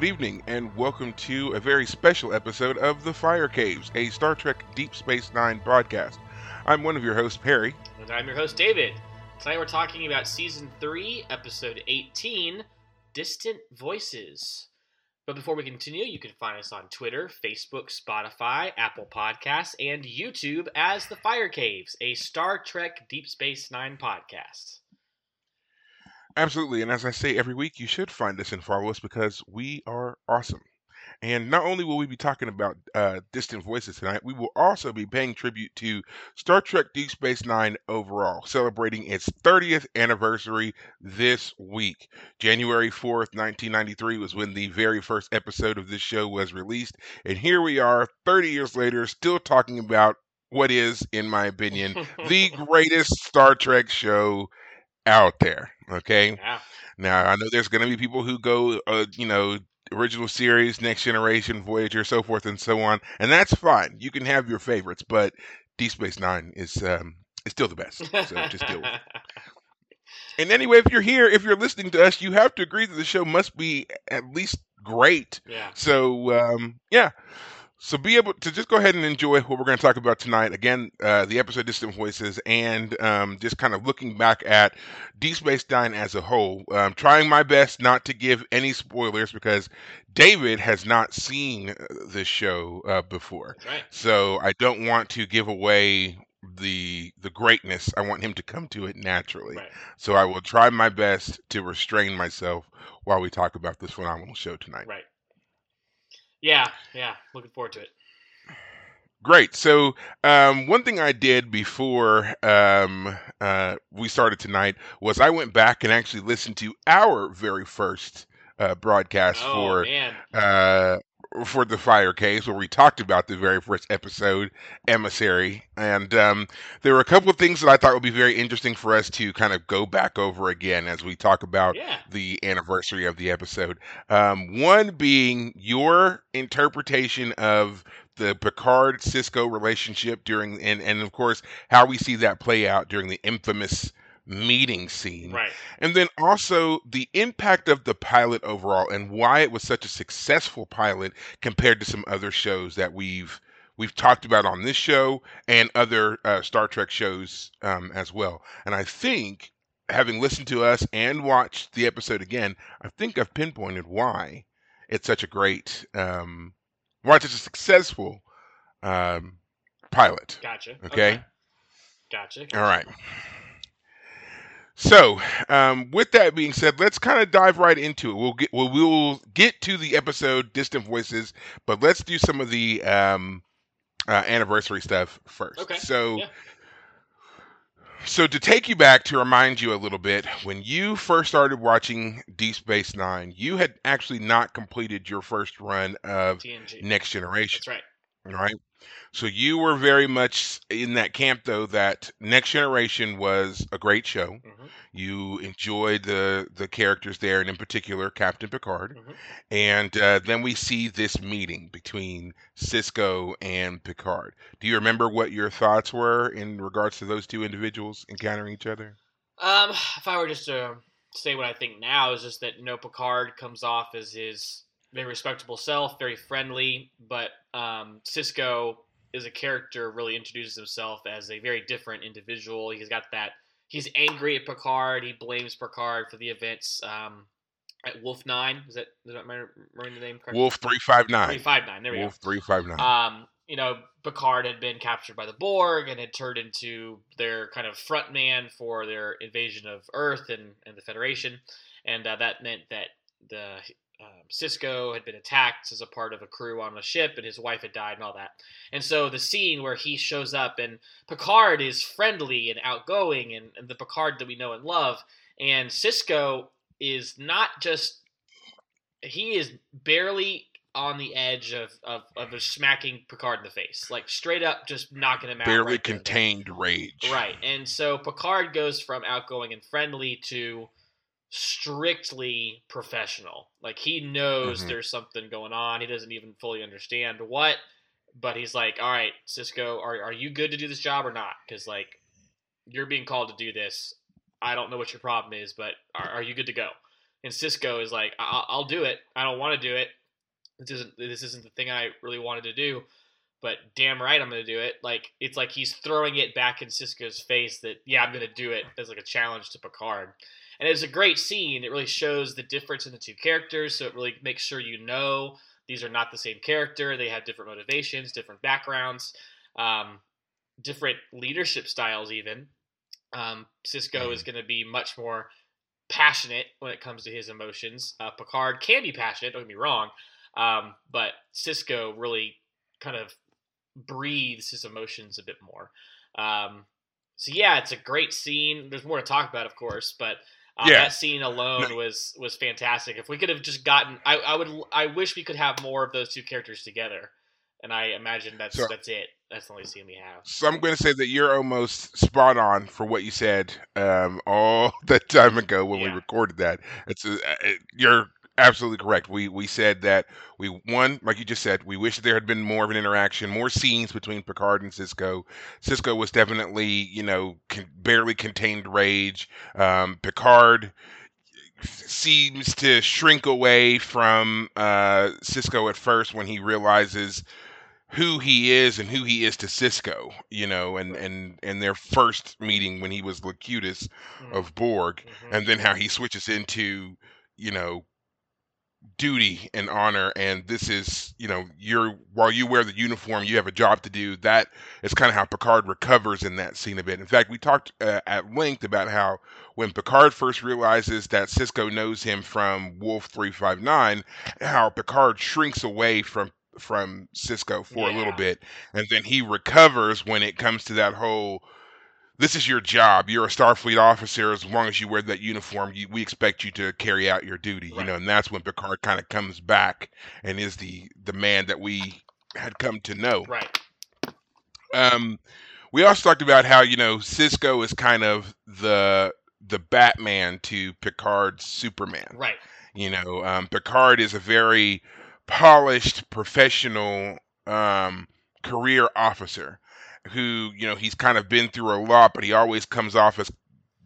Good evening, and welcome to a very special episode of The Fire Caves, a Star Trek Deep Space Nine podcast. I'm one of your hosts, Perry. And I'm your host, David. Tonight we're talking about Season 3, Episode 18 Distant Voices. But before we continue, you can find us on Twitter, Facebook, Spotify, Apple Podcasts, and YouTube as The Fire Caves, a Star Trek Deep Space Nine podcast. Absolutely, and as I say every week, you should find us and follow us because we are awesome. And not only will we be talking about uh, Distant Voices tonight, we will also be paying tribute to Star Trek Deep Space Nine overall, celebrating its 30th anniversary this week. January 4th, 1993 was when the very first episode of this show was released. And here we are, 30 years later, still talking about what is, in my opinion, the greatest Star Trek show out there. Okay. Yeah. Now I know there's going to be people who go, uh, you know, original series, Next Generation, Voyager, so forth and so on, and that's fine. You can have your favorites, but Deep Space Nine is um, is still the best. So just deal with it. And anyway, if you're here, if you're listening to us, you have to agree that the show must be at least great. yeah. So um, yeah. So be able to just go ahead and enjoy what we're going to talk about tonight. Again, uh, the episode Distant Voices, and um, just kind of looking back at Deep Space Nine as a whole. Um, trying my best not to give any spoilers because David has not seen uh, this show uh, before, right. so I don't want to give away the the greatness. I want him to come to it naturally. Right. So I will try my best to restrain myself while we talk about this phenomenal show tonight. Right. Yeah. Yeah. Looking forward to it. Great. So, um, one thing I did before um, uh, we started tonight was I went back and actually listened to our very first uh, broadcast Oh, for man. uh, for the Fire Caves, where we talked about the very first episode, Emissary, and um, there were a couple of things that I thought would be very interesting for us to kind of go back over again as we talk about Yeah. the anniversary of the episode. Um, one being your interpretation of the Picard Sisko relationship during, and, and of course, how we see that play out during the infamous meeting scene. Right. And then also the impact of the pilot overall and why it was such a successful pilot compared to some other shows that we've we've talked about on this show and other uh, Star Trek shows um, as well. And I think having listened to us and watched the episode again, I think I've pinpointed why it's such a great um, why it's such a successful um, pilot. Gotcha. Okay. Gotcha. All right. So, um, with that being said, let's kind of dive right into it. We'll get well, we'll get to the episode "Distant Voices," but let's do some of the um, uh, anniversary stuff first. Okay, So, yeah. so to take you back to remind you a little bit, when you first started watching Deep Space Nine, you had actually not completed your first run of TNG. Next Generation That's right. Right? So you were very much in that camp, though, that Next Generation was a great show. hmm You enjoyed the the characters there, and in particular Captain Picard. Mhm. And uh, then we see this meeting between Sisko and Picard. Do you remember what your thoughts were in regards to those two individuals encountering each other? Um, if I were just to say what I think now is just that you know Picard comes off as his very respectable self, very friendly, but um, Sisko is a character really introduces himself as a very different individual. He's got that he's angry at Picard. He blames Picard for the events um, at Wolf Nine. Is that is that my remembering the name correctly? Wolf three five Three nine. five nine. There we go. Wolf three five nine. Um, you know, Picard had been captured by the Borg and had turned into their kind of front man for their invasion of Earth and, and the Federation, and uh, that meant that the um, Sisko had been attacked as a part of a crew on a ship, and his wife had died, and all that. And so the scene where he shows up, and Picard is friendly and outgoing, and, and the Picard that we know and love, and Sisko is not just he is barely on the edge of of, of just smacking Picard in the face, like straight up, just knocking him out. Barely right there. contained rage. Right. And so Picard goes from outgoing and friendly to strictly professional. Like he knows Mhm. there's something going on. He doesn't even fully understand what, but he's like, "All right, Sisko, are are you good to do this job or not? Cuz like you're being called to do this. I don't know what your problem is, but are, are you good to go?" And Sisko is like, I- "I'll do it. I don't want to do it. This isn't this isn't the thing I really wanted to do." but damn right I'm gonna do it. Like it's like he's throwing it back in Sisko's face that yeah I'm gonna do it as like a challenge to Picard, and it's a great scene. It really shows the difference in the two characters, so it really makes sure you know these are not the same character. They have different motivations, different backgrounds, um, different leadership styles. Even um, Sisko is gonna be much more passionate when it comes to his emotions. Uh, Picard can be passionate. Don't get me wrong. Um, but Sisko really kind of breathes his emotions a bit more. Um, so yeah, it's a great scene. There's more to talk about, of course, but uh, Yeah. that scene alone was was fantastic. If we could have just gotten, I, I would, I wish we could have more of those two characters together. And I imagine that's So- that's it. That's the only scene we have. So I'm going to say that you're almost spot on for what you said um, all that time ago when we recorded that. It's uh, uh, you're absolutely correct. We we said that we one like you just said we wish that there had been more of an interaction, more scenes between Picard and Sisko. Sisko was definitely you know con- barely contained rage. Um, Picard seems to shrink away from uh, Sisko at first when he realizes who he is and who he is to Sisko, you know, and and and their first meeting when he was Locutus Mhm, of Borg, mhm. and then how he switches into, you know, duty and honor and this is you know you're while you wear the uniform you have a job to do. That is kind of how picard recovers in that scene a bit. In fact we talked uh, at length about how when picard first realizes that Sisko knows him from wolf 359 how picard shrinks away from from Sisko for a little bit and then he recovers when it comes to that whole this is your job. You're a Starfleet officer. As long as you wear that uniform, you, we expect you to carry out your duty. You know, and that's when Picard kind of comes back and is the the man that we had come to know. Right. Um, we also talked about how you know Sisko is kind of the the Batman to Picard's Superman. Right. You know, um, Picard is a very polished, professional um, career officer who, you know, he's kind of been through a lot, but he always comes off as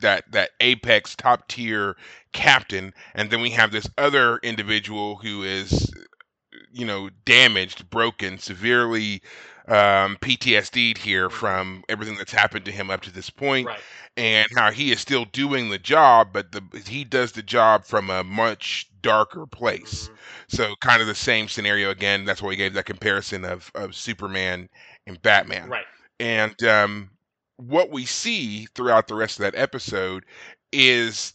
that that apex top tier captain. And then we have this other individual who is, you know, damaged, broken, severely um, PTSD'd here Mhm. from everything that's happened to him up to this point Right. and how he is still doing the job, but the he does the job from a much darker place. Mhm. So kind of the same scenario again. That's why we gave that comparison of of Superman and Batman. Right. And um, what we see throughout the rest of that episode is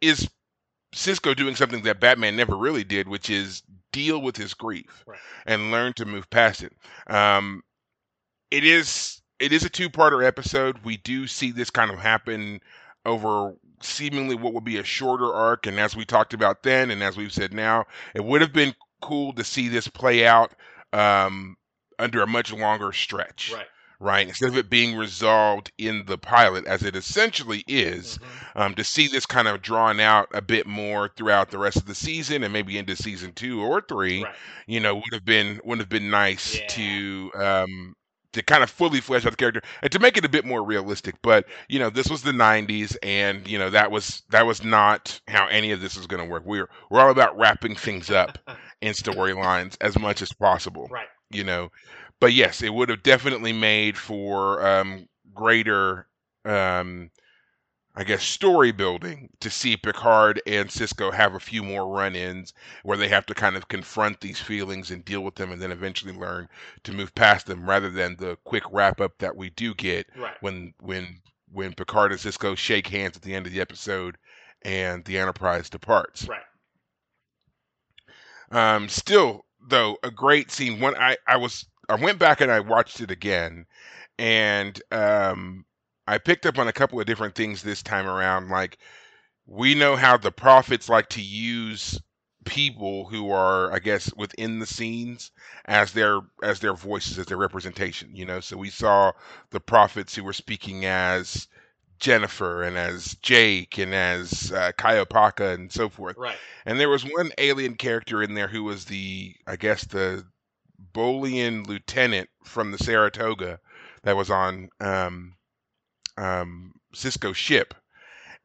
is Sisko doing something that Batman never really did, which is deal with his grief Right. and learn to move past it. Um, it is it is a two parter episode. We do see this kind of happen over seemingly what would be a shorter arc, and as we talked about then, and as we've said now, it would have been cool to see this play out um, under a much longer stretch Right. right? Instead of it being resolved in the pilot, as it essentially is, Mhm. um, to see this kind of drawn out a bit more throughout the rest of the season and maybe into season two or three, Right. you know, would have been would have been nice Yeah. to um, to kind of fully flesh out the character and to make it a bit more realistic. But you know, this was the '90s, and you know that was that was not how any of this is going to work. We're we're all about wrapping things up in storylines as much as possible Right. You know but yes it would have definitely made for um greater um i guess story building to see picard and Sisko have a few more run-ins where they have to kind of confront these feelings and deal with them and then eventually learn to move past them rather than the quick wrap up that we do get Right. when when when picard and Sisko shake hands at the end of the episode and the enterprise departs Right. um, still, though, a great scene. When I I was I went back and I watched it again, and um, I picked up on a couple of different things this time around. Like we know how the prophets like to use people who are I guess within the scenes as their as their voices as their representation you know so we saw the prophets who were speaking as Jennifer and as Jake and as uh, Kai Opaka and so forth Right. and there was one alien character in there who was the I guess the Bolian lieutenant from the Saratoga that was on um, um, Sisko's ship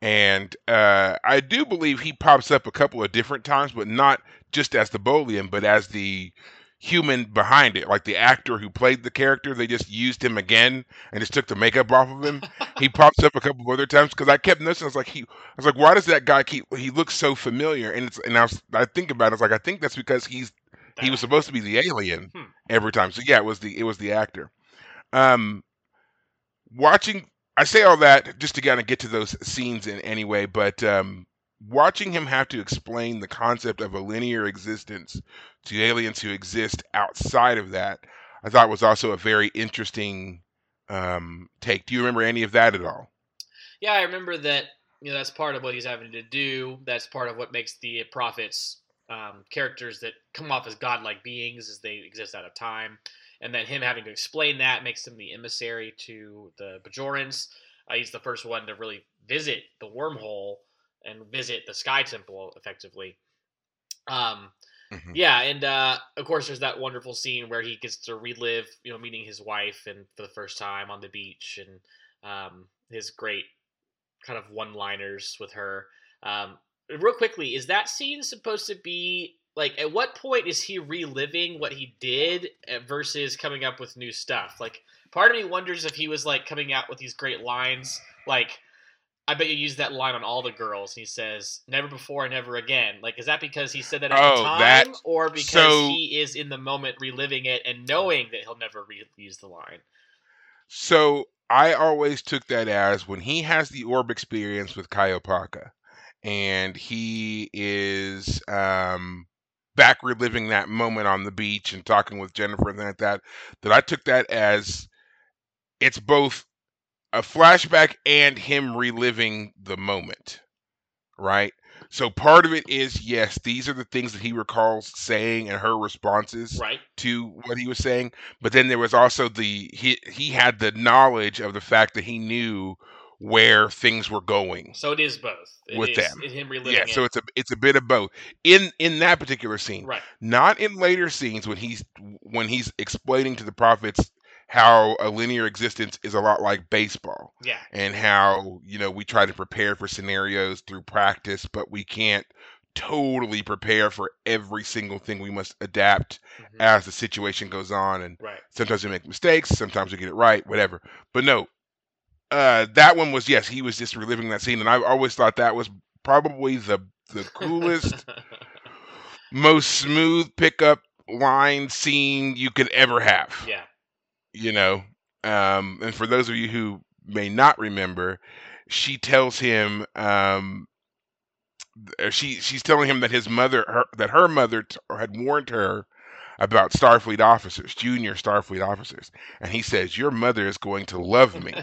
and uh, I do believe he pops up a couple of different times, but not just as the Bolian, but as the human behind it, like the actor who played the character. They just used him again and just took the makeup off of him. he pops up a couple of other times because I kept noticing. I was like, he, I was like, why does that guy keep? He looks so familiar, and it's and I was, I think about it. I was like, I think that's because he's he was supposed to be the alien Hmm. every time. So yeah, it was the it was the actor. Um, watching, I say all that just to kind of get to those scenes in anyway, but um, watching him have to explain the concept of a linear existence to aliens who exist outside of that, I thought was also a very interesting um, take. Do you remember any of that at all? Yeah, I remember that. You know, that's part of what he's having to do. That's part of what makes the prophets um, characters that come off as godlike beings, as they exist out of time, and then him having to explain that makes him the emissary to the Bajorans. Uh, he's the first one to really visit the wormhole and visit the Sky Temple effectively. Um, Mhm. yeah, and uh, of course, there's that wonderful scene where he gets to relive, you know, meeting his wife and for the first time on the beach, and um, his great kind of one-liners with her. Um, real quickly, is that scene supposed to be like? At what point is he reliving what he did uh, versus coming up with new stuff? Like, part of me wonders if he was like coming out with these great lines, like. I bet you used that line on all the girls. He says, "Never before and never again." Like, is that because he said that at Oh, the time, that- or because so- he is in the moment reliving it and knowing that he'll never reuse the line? So I always took that as when he has the orb experience with Kai Opaka and he is um back reliving that moment on the beach and talking with Jennifer and like that, that I took that as it's both a flashback and him reliving the moment. Right? So part of it is yes, these are the things that he recalls saying and her responses Right? to what he was saying but then there was also the he he had the knowledge of the fact that he knew where things were going So it is both. It With is- them. him reliving yeah it. so it's a it's a bit of both in in that particular scene right. not in later scenes when he's when he's explaining to the prophets how a linear existence is a lot like baseball Yeah. and how you know we try to prepare for scenarios through practice but we can't totally prepare for every single thing we must adapt Mhm. as the situation goes on and Right. sometimes we make mistakes sometimes we get it right whatever but no uh that one was yes he was just reliving that scene and i always thought that was probably the the coolest most smooth pickup line scene you could ever have yeah. You know um and for those of you who may not remember she tells him um she she's telling him that his mother her, that her mother t- had warned her about starfleet officers junior starfleet officers and he says your mother is going to love me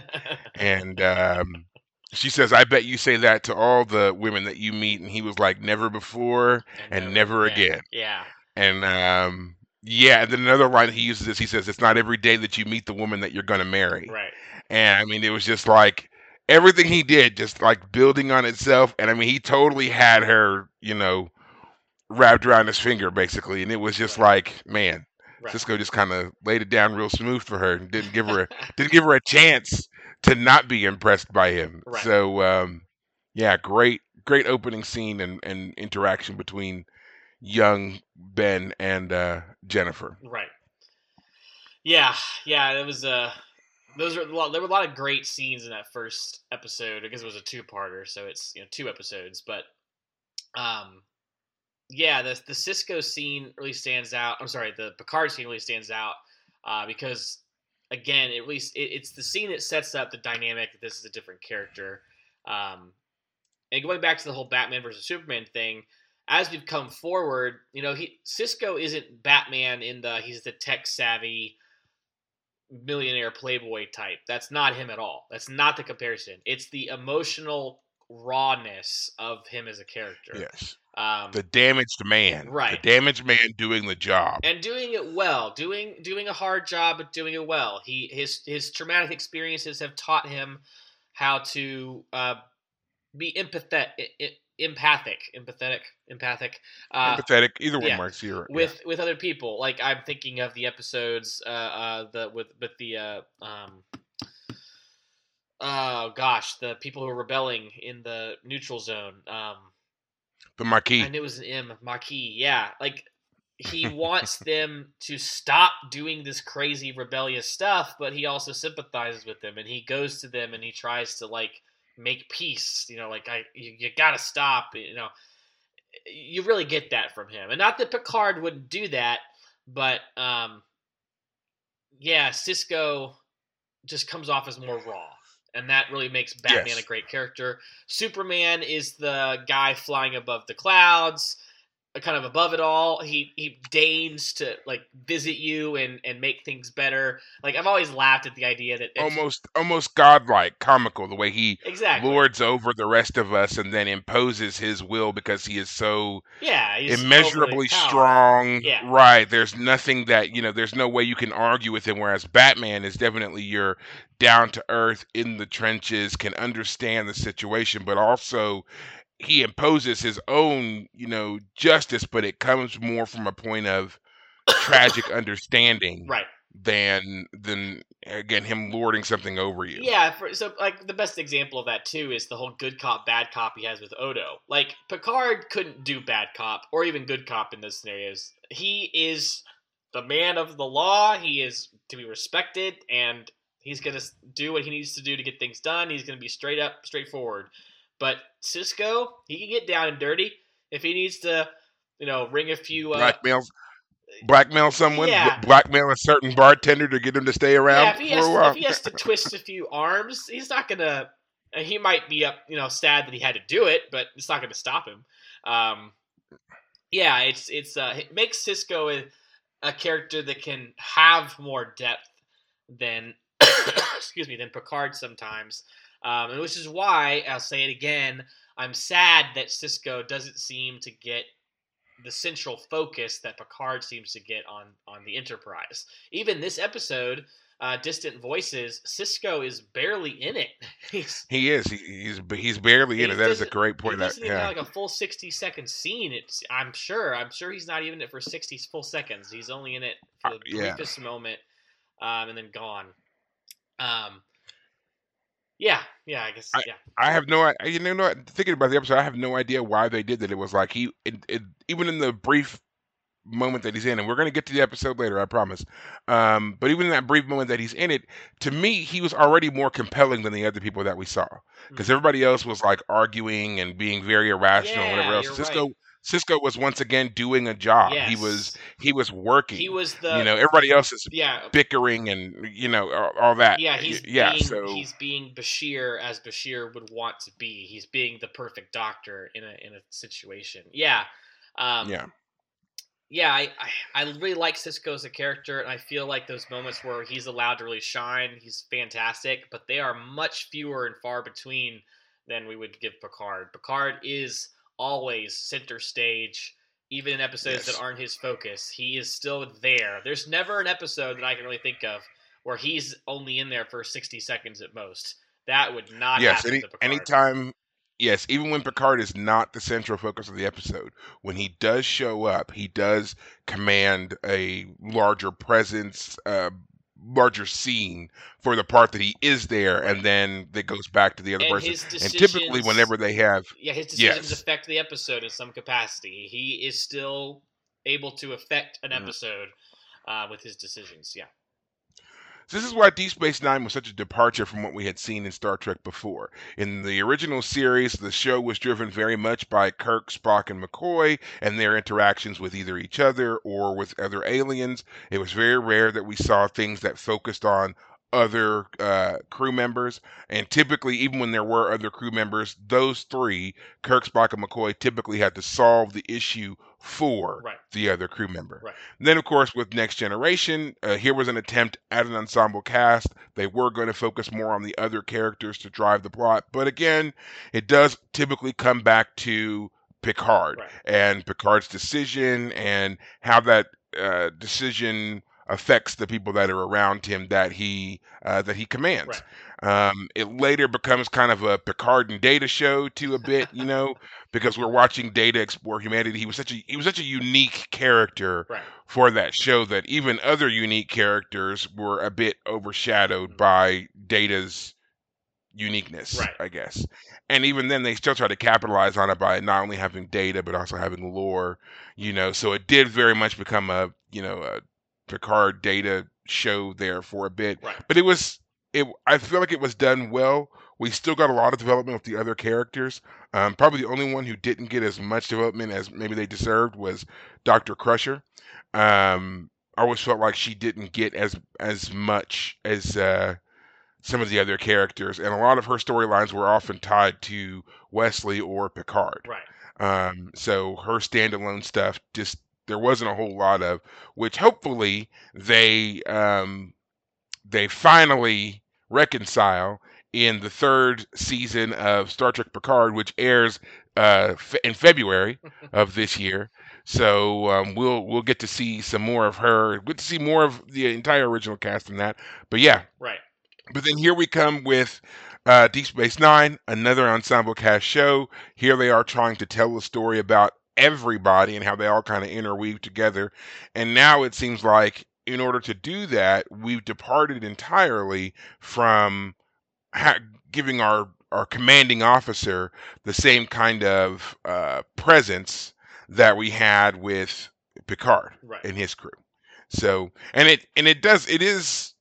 and um she says i bet you say that to all the women that you meet and he was like never before and never again. Yeah. and um yeah and then another line he uses is he says it's not every day that you meet the woman that you're going to marry Right. and i mean it was just like everything he did just like building on itself and i mean he totally had her you know wrapped around his finger basically and it was just Right. like man Right. Sisko just kind of laid it down real smooth for her and didn't give her a, didn't give her a chance to not be impressed by him Right. so um yeah great great opening scene and, and interaction between young ben and uh jennifer Right. Yeah, yeah, it was uh those are a lot, there were a lot of great scenes in that first episode because it was a two-parter, so it's you know two episodes. But um, yeah, the the Sisko scene really stands out. I'm sorry, the Picard scene really stands out uh, because again, at least it, it's the scene that sets up the dynamic that this is a different character. Um, and going back to the whole Batman versus Superman thing, as we've come forward, you know, he Sisko isn't Batman in the he's the tech savvy millionaire playboy type. That's not him at all. That's not the comparison. It's the emotional rawness of him as a character. Yes. Um, The damaged man. Right. The damaged man doing the job. and doing it well, doing doing a hard job, but doing it well. He his his traumatic experiences have taught him how to uh, be empathetic, empathic, empathetic, empathic. Uh, Empathetic. Either one yeah. works. You're, with with other people. Like I'm thinking of the episodes, uh, uh, the with with the uh, um, oh gosh, the people who are rebelling in the neutral zone. Um, the Maquis. and it was an M, Maquis. Yeah, like he wants them to stop doing this crazy rebellious stuff, but he also sympathizes with them, and he goes to them and he tries to like make peace. You know, like I, you, you gotta stop. You know, you really get that from him, and not that Picard wouldn't do that, but um, yeah, Sisko just comes off as more raw. And that really makes Batman Yes. a great character. Superman is the guy flying above the clouds, kind of above it all. He he deigns to like visit you and and make things better. Like I've always laughed at the idea that it's- almost almost godlike, comical, the way he exactly lords over the rest of us and then imposes his will because he is so yeah he's immeasurably strong. Yeah. Right. There's nothing that, you know, there's no way you can argue with him. Whereas Batman is definitely your down to earth in the trenches, can understand the situation, but also he imposes his own, you know, justice, but it comes more from a point of tragic understanding Right. than than again him lording something over you. Yeah, for, so like the best example of that too is the whole good cop bad cop he has with Odo. Like Picard couldn't do bad cop or even good cop in those scenarios. He is the man of the law. He is to be respected, and he's gonna do what he needs to do to get things done. He's gonna be straight up, straightforward. But Sisko, he can get down and dirty if he needs to, you know, ring a few. Uh, Blackmail blackmail someone, Yeah. bl- blackmail a certain bartender to get him to stay around Yeah, if he, has, while. if he has to twist a few arms, he's not gonna. uh, He might be up, you know, sad that he had to do it, but it's not gonna stop him. Um, yeah, it's it's uh, it makes Sisko a, a character that can have more depth than excuse me than Picard sometimes, um, and which is why I'll say it again. I'm sad that Sisko doesn't seem to get the central focus that Picard seems to get on on the Enterprise. Even this episode, uh, Distant Voices, Sisko is barely in it. he's He is. He, he's he's barely in He it. That is a great point. That, doesn't even yeah. have like a full sixty second scene. It's I'm sure. I'm sure he's not even in it for sixty full seconds. He's only in it for the Uh, yeah. briefest moment, um, and then gone. Um, yeah, yeah. I guess I- yeah. I have no. i- You know, no, thinking about the episode, I have no idea why they did that. It was like he, it, it, even in the brief moment that he's in, and we're going to get to the episode later, I promise. Um, but even in that brief moment that he's in it, to me, he was already more compelling than the other people that we saw, because Mhm. everybody else was like arguing and being very irrational and whatever else. Sisko, right. Sisko was once again doing a job. He was, he was working. He was the you know, everybody else is yeah bickering and you know all, all that. Yeah, he's yeah. being so he's being Bashir as Bashir would want to be. He's being the perfect doctor in a in a situation. Yeah. Um, yeah, yeah, I, I I really like Sisko as a character, and I feel like those moments where he's allowed to really shine, he's fantastic. But they are much fewer and far between than we would give Picard. Picard is always center stage, even in episodes Yes. that aren't his focus. He is still there. There's never an episode that I can really think of where he's only in there for 60 seconds at most. That would not yes. happen Any anytime. Yes, even when Picard is not the central focus of the episode, when he does show up, he does command a larger presence, uh, larger scene for the part that he is there, and then that goes back to the other and person. And typically, whenever they have, yeah, his decisions Yes. affect the episode in some capacity. He is still able to affect an Mhm. episode uh, with his decisions. Yeah, This is why Deep Space Nine was such a departure from what we had seen in Star Trek before. In the original series, the show was driven very much by Kirk, Spock, and McCoy and their interactions with either each other or with other aliens. It was very rare that we saw things that focused on other uh, crew members. And typically, even when there were other crew members, those three, Kirk, Spock, and McCoy, typically had to solve the issue for Right. the other crew member. Right. Then, of course, with Next Generation, uh, here was an attempt at an ensemble cast. They were going to focus more on the other characters to drive the plot, but again, it does typically come back to Picard Right. and Picard's decision and how that uh, decision affects the people that are around him that he uh, that he commands. Um, it later becomes kind of a Picard and Data show to a bit, you know, because we're watching Data explore humanity. He was such a he was such a unique character Right. for that show that even other unique characters were a bit overshadowed Mhm. by Data's uniqueness, Right. I guess. And even then, they still try to capitalize on it by not only having data but also having lore, you know. So it did very much become a you know a Picard data show there for a bit, Right. but it was it. I feel like it was done well. We still got a lot of development with the other characters. Um, probably the only one who didn't get as much development as maybe they deserved was Doctor Crusher. Um, I always felt like she didn't get as as much as uh, some of the other characters, and a lot of her storylines were often tied to Wesley or Picard. Right. Um, so her standalone stuff just there wasn't a whole lot of, which hopefully they um, they finally reconcile in the third season of Star Trek Picard, which airs uh, fe- in February of this year. So um, we'll we'll get to see some more of her. Get to see more of the entire original cast in that. But yeah, Right. but then here we come with uh, Deep Space Nine, another ensemble cast show. Here they are trying to tell a story about everybody and how they all kind of interweave together. And now it seems like in order to do that, we've departed entirely from ha- giving our our commanding officer the same kind of uh, presence that we had with Picard Right. and his crew. So, and it and it does it is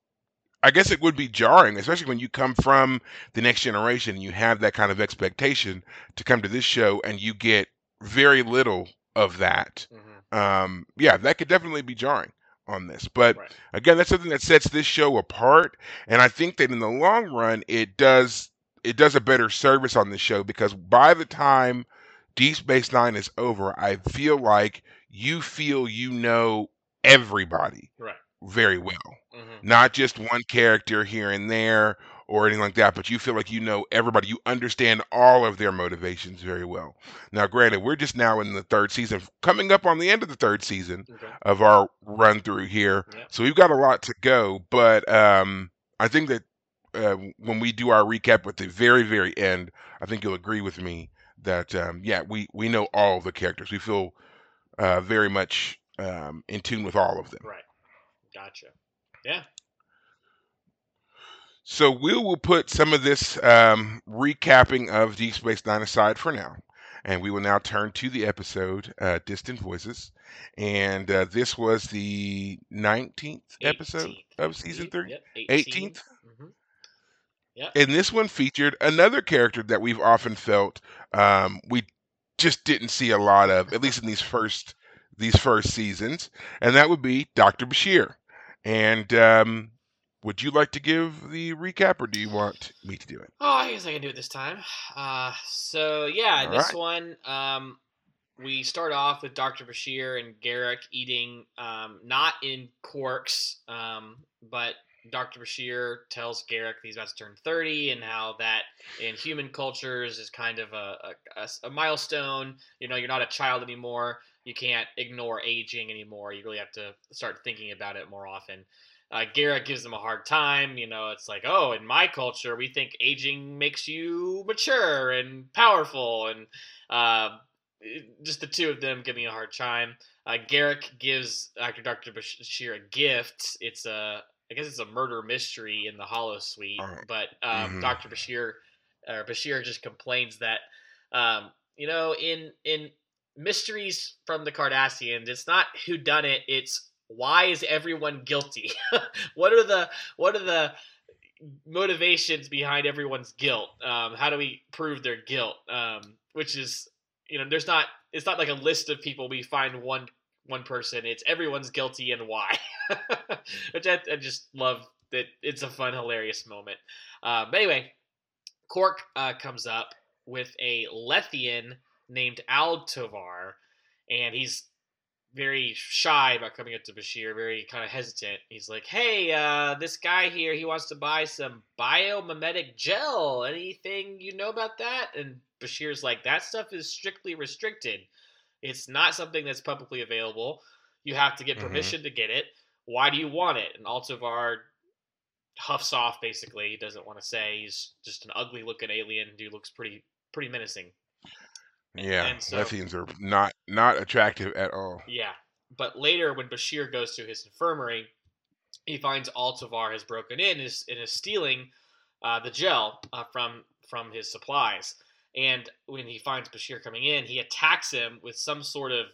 I guess it would be jarring, especially when you come from the next generation and you have that kind of expectation to come to this show and you get very little of that. hmm Um, yeah, that could definitely be jarring on this. But Right. again, that's something that sets this show apart, and I think that in the long run, it does it does a better service on the show because by the time Deep Space Nine is over, I feel like you feel you know everybody Right. very well hmm not just one character here and there or anything like that, but you feel like you know everybody. You understand all of their motivations very well. Now, granted, we're just now in the third season, coming up on the end of the third season Okay. of our run through here. Yeah. So we've got a lot to go, but um, I think that uh, when we do our recap at the very, very end, I think you'll agree with me that um, yeah, we we know all the characters. We feel uh, very much um, in tune with all of them. Right. Gotcha. Yeah. So we will put some of this um, recapping of Deep Space Nine aside for now, and we will now turn to the episode uh, "Distant Voices," and uh, this was the nineteenth episode of season three. Yep. 18th? hmm And this one featured another character that we've often felt um, we just didn't see a lot of, at least in these first these first seasons, and that would be Doctor Bashir. And um, would you like to give the recap, or do you want me to do it? Oh, I guess I can do it this time. Uh, so yeah, All this right. one, um, we start off with Dr. Bashir and Garak eating, um, not in Quarks, um, but Dr. Bashir tells Garak that he's about to turn 30 and how that in human cultures is kind of a milestone. You know, you're not a child anymore. You can't ignore aging anymore. You really have to start thinking about it more often. Uh, Garak gives him a hard time. You know, it's like, oh, in my culture, we think aging makes you mature and powerful, and uh, just the two of them giving me a hard time. Uh, Garak gives actor Dr. Bashir a gift. It's a, I guess it's a murder mystery in the holosuite, but um, mhm. Dr. Bashir, or Bashir just complains that, um, you know, in in mysteries from the Cardassians, it's not who done it, it's why is everyone guilty? what are the what are the motivations behind everyone's guilt? Um, how do we prove their guilt? Um, which is you know, there's not it's not like a list of people we find one one person. It's everyone's guilty and why. which I, I just love that it's a fun, hilarious moment. Uh, but anyway, Quark uh, comes up with a Lethean named Altovar, and he's very shy about coming up to Bashir, very kind of hesitant. He's like, "Hey, uh, this guy here, he wants to buy some biomimetic gel. Anything you know about that?" And Bashir's like, "That stuff is strictly restricted. It's not something that's publicly available. You have to get Mhm. permission to get it. Why do you want it?" And Altovar huffs off. Basically, he doesn't want to say. He's just an ugly-looking alien who looks pretty pretty menacing. Yeah, And so- Letheans are not not attractive at all. Yeah. But later, when Bashir goes to his infirmary, he finds Altovar has broken in and is, and is stealing uh, the gel uh, from from his supplies. And when he finds Bashir coming in, he attacks him with some sort of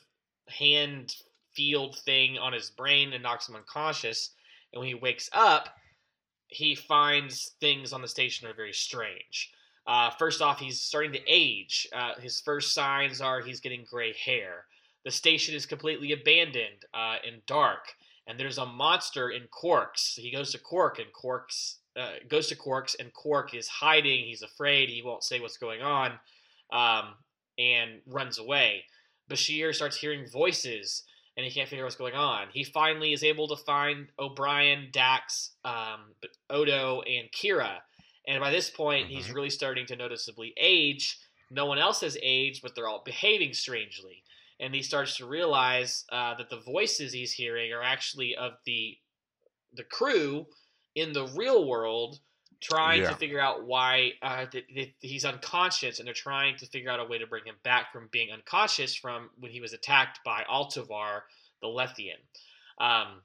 hand field thing on his brain and knocks him unconscious. And when he wakes up, he finds things on the station are very strange. Uh, first off, he's starting to age. Uh, his first signs are he's getting gray hair. The station is completely abandoned uh, and dark, and there's a monster in Quarks. He goes to Quark, and Quark's uh, goes to Quarks, and Quark is hiding. He's afraid. He won't say what's going on, um, and runs away. Bashir starts hearing voices, and he can't figure out what's going on. He finally is able to find O'Brien, Dax, um, Odo, and Kira. And by this point, he's Mhm. really starting to noticeably age. No one else has aged, but they're all behaving strangely. And he starts to realize uh, that the voices he's hearing are actually of the the crew in the real world trying Yeah. to figure out why uh, that, that he's unconscious, and they're trying to figure out a way to bring him back from being unconscious from when he was attacked by Altovar, the Lethean. Um,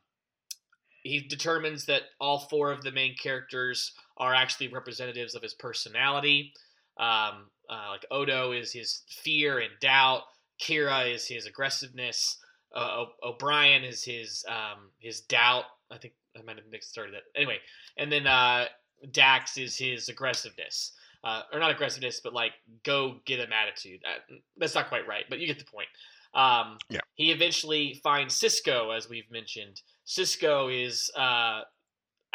he determines that all four of the main characters are actually representatives of his personality. Um, uh, like Odo is his fear and doubt. Kira is his aggressiveness. Uh, o- O'Brien is his um, his doubt. I think I might have mixed started that. Anyway, and then uh, Dax is his aggressiveness, uh, or not aggressiveness, but like go get him attitude. Uh, that's not quite right, but you get the point. Um, Yeah. He eventually finds Sisko, as we've mentioned. Sisko is uh,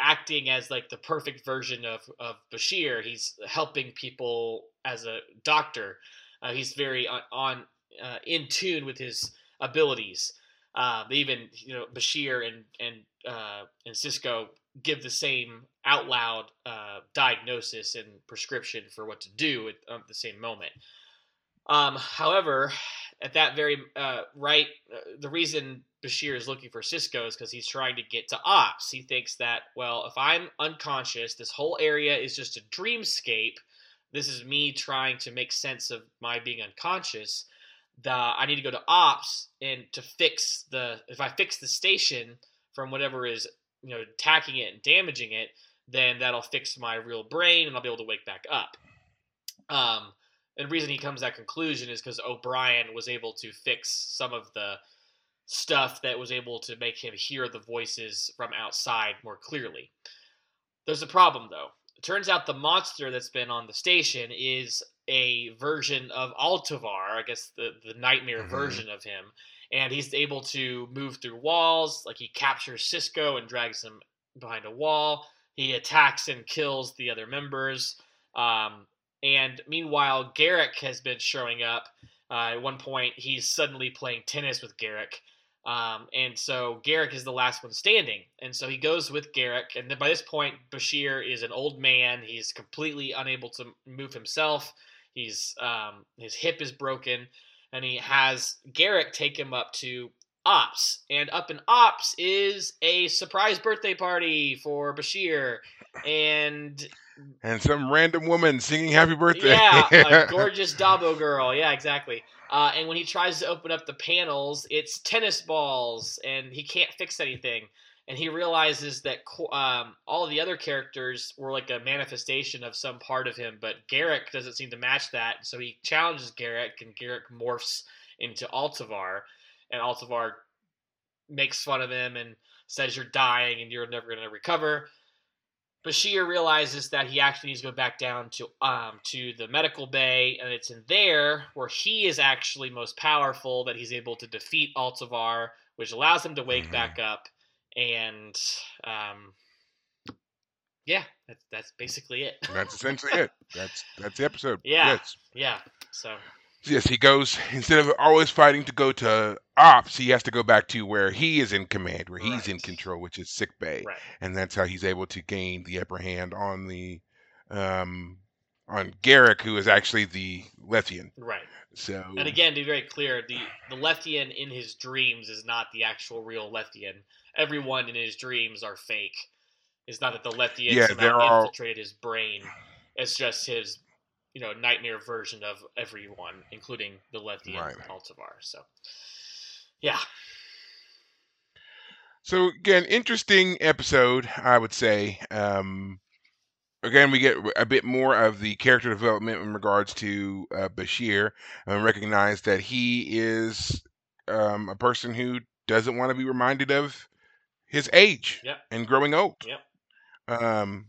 acting as like the perfect version of of Bashir. He's helping people as a doctor. Uh, he's very on, on uh, in tune with his abilities. Uh, they even you know Bashir and and uh, and Sisko give the same out loud uh, diagnosis and prescription for what to do at, at the same moment. Um, however, at that very uh, right, uh, the reason Bashir is looking for Sisko is because he's trying to get to Ops. He thinks that, well, if I'm unconscious, this whole area is just a dreamscape. This is me trying to make sense of my being unconscious. The I need to go to Ops and to fix the if I fix the station from whatever is you know attacking it and damaging it, then that'll fix my real brain and I'll be able to wake back up. Um, the reason he comes to that conclusion is because O'Brien was able to fix some of the stuff that was able to make him hear the voices from outside more clearly. There's a problem though. It turns out the monster that's been on the station is a version of Altovar, I guess the, the nightmare Mhm. version of him. And he's able to move through walls, like he captures Sisko and drags him behind a wall. He attacks and kills the other members. Um, and meanwhile, Garak has been showing up. Uh, at one point, he's suddenly playing tennis with Garak. Um, and so Garak is the last one standing. And so he goes with Garak. And then by this point, Bashir is an old man. He's completely unable to move himself. He's um, his hip is broken, and he has Garak take him up to Ops. And up in Ops is a surprise birthday party for Bashir. And And some random woman singing happy birthday. yeah, a gorgeous Dabo girl. Yeah, exactly. Uh, and when he tries to open up the panels, it's tennis balls, and he can't fix anything. And he realizes that um, all of the other characters were like a manifestation of some part of him, but Garak doesn't seem to match that. So he challenges Garak, and Garak morphs into Altovar, and Altovar makes fun of him and says, "You're dying, and you're never going to recover." Bashir realizes that he actually needs to go back down to um to the medical bay, and it's in there where he is actually most powerful that he's able to defeat Altovar, which allows him to wake Mhm. back up. And um, yeah, that's that's basically it. that's essentially it. That's that's the episode. Yeah. Yes. yeah. So Yes, he goes instead of always fighting to go to ops, he has to go back to where he is in command, where he's in control, which is sick bay, Right. and that's how he's able to gain the upper hand on the um on Garak, who is actually the Lethean. Right. So And again, to be very clear, the the Lethean in his dreams is not the actual real Lethean. Everyone in his dreams are fake. It's not that the Lethean Yeah, somehow all- infiltrated his brain. It's just his, you know, nightmare version of everyone, including the Lethean Right. Altovar. So, yeah, So again, interesting episode, I would say. Um, again, we get a bit more of the character development in regards to uh, Bashir, and recognize that he is um, a person who doesn't want to be reminded of his age Yep. and growing old. Yep. Um,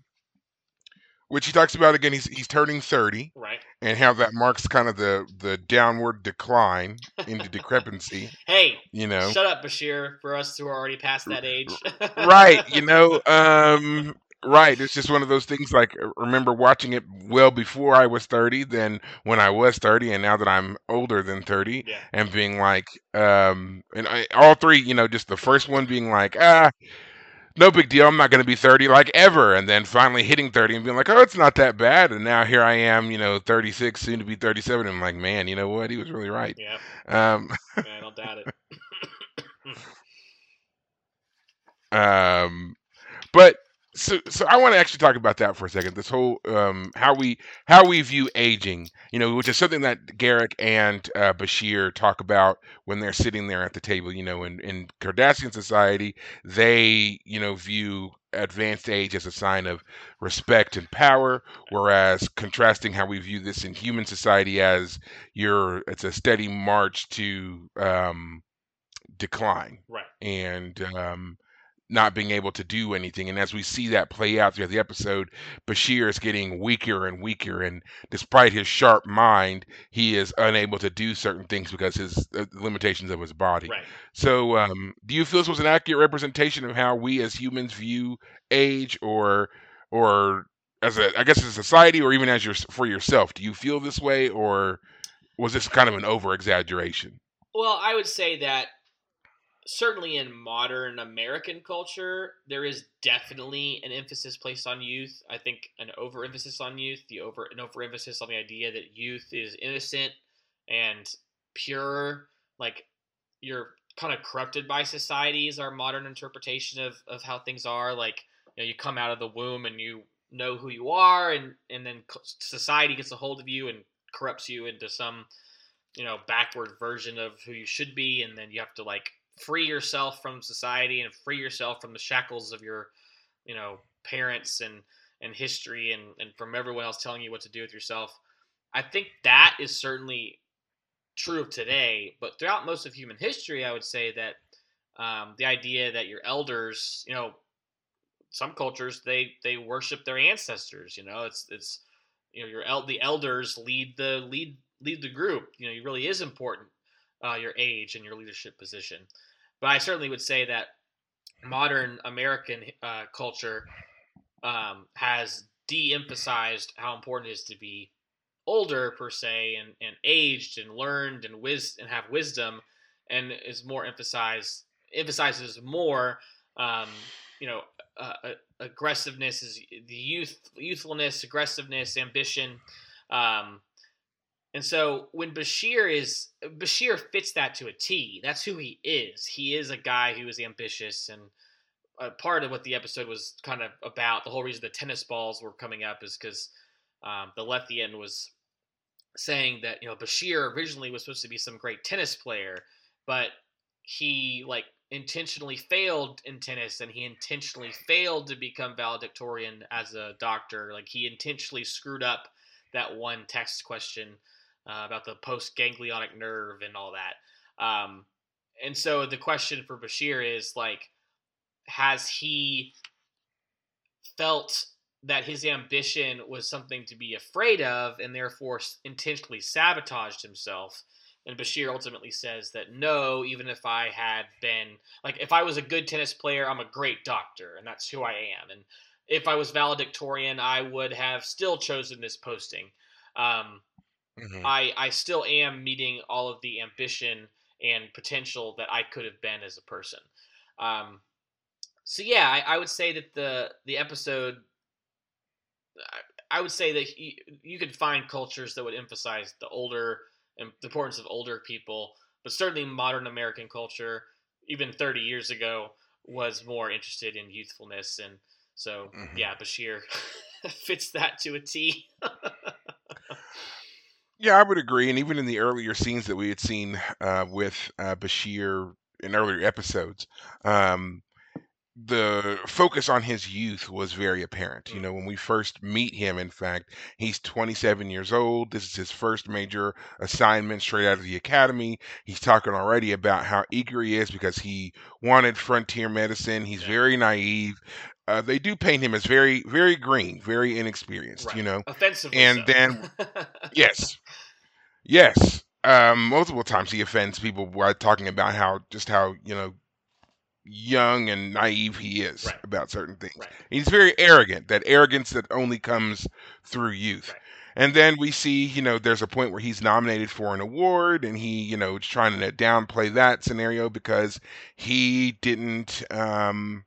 which he talks about again. He's he's turning thirty, right. and how that marks kind of the the downward decline into decrepancy. Hey, You know, shut up, Bashir. For us who are already past that age. right you know um right it's just one of those things like remember watching it well before i was 30 than when i was 30 and now that i'm older than 30 Yeah. and being like um and I, all three you know just the first one being like ah no big deal i'm not going to be 30 like ever. And then finally hitting 30 and being like oh it's not that bad. And now here i am you know 36 soon to be 37 and i'm like man you know what? He was really right. Yeah. um yeah, I don't doubt it. Um, but so so I want to actually talk about that for a second. This whole um how we how we view aging, you know, which is something that Garak and uh, Bashir talk about when they're sitting there at the table. You know, in in Cardassian society, they you know view advanced age as a sign of respect and power, whereas contrasting how we view this in human society as you're it's a steady march to um decline right. and um, not being able to do anything. And as we see that play out throughout the episode, Bashir is getting weaker and weaker. And despite his sharp mind, he is unable to do certain things because his uh, limitations of his body. Right. So, um, do you feel this was an accurate representation of how we as humans view age, or, or as a, I guess, as a society, or even as your for yourself? Do you feel this way, or was this kind of an over exaggeration? Well, I would say that certainly in modern American culture, there is definitely an emphasis placed on youth. I think an overemphasis on youth, the over an overemphasis on the idea that youth is innocent and pure. Like you're kind of corrupted by society is our modern interpretation of, of how things are. Like you know, you come out of the womb and you know who you are, and and then society gets a hold of you and corrupts you into some you know backward version of who you should be, and then you have to like free yourself from society and free yourself from the shackles of your you know parents and and history and and from everyone else telling you what to do with yourself. I think that is certainly true of today but throughout most of human history i would say that um, the idea that your elders you know some cultures they they worship their ancestors you know it's it's you know your el- the elders lead the lead lead the group you know it really is important uh, your age and your leadership position. But i certainly would say that modern american uh, culture um, has de-emphasized how important it is to be older per se and, and aged and learned and wis- and have wisdom and is more emphasized emphasizes more um, you know uh, uh, aggressiveness is the youth youthfulness aggressiveness ambition um, and so when Bashir is Bashir fits that to a T. That's who he is. He is a guy who is ambitious and part of what the episode was kind of about. The whole reason the tennis balls were coming up is because um, the Lethean was saying that you know Bashir originally was supposed to be some great tennis player, but he like intentionally failed in tennis and he intentionally failed to become valedictorian as a doctor. Like he intentionally screwed up that one text question uh, about the post ganglionic nerve and all that. Um, and so the question for Bashir is like, has he felt that his ambition was something to be afraid of and therefore intentionally sabotaged himself? And Bashir ultimately says that no, even if I had been, like, if I was a good tennis player, I'm a great doctor, and that's who I am. And if I was valedictorian, I would have still chosen this posting. Um, Mhm. I I still am meeting all of the ambition and potential that I could have been as a person. Um, so yeah, I, I would say that the the episode, I, I would say that you, you could find cultures that would emphasize the older and the importance of older people, but certainly modern American culture, even 30 years ago, was more interested in youthfulness, and so Mhm. yeah, Bashir fits that to a T. Yeah, I would agree. And even in the earlier scenes that we had seen uh, with uh, Bashir in earlier episodes, um, the focus on his youth was very apparent. You Mm. know, when we first meet him, in fact, he's 27 years old. This is his first major assignment straight out of the academy. He's talking already about how eager he is because he wanted frontier medicine. He's Yeah. very naive. Uh, they do paint him as very, very green, very inexperienced, you know. Offensively And so. then- Yes. Yes. Um, multiple times he offends people by talking about how just how, you know, young and naive he is Right. about certain things. Right. He's very arrogant, that arrogance that only comes through youth. Right. And then we see, you know, there's a point where he's nominated for an award and he, you know, is trying to downplay that scenario because he didn't um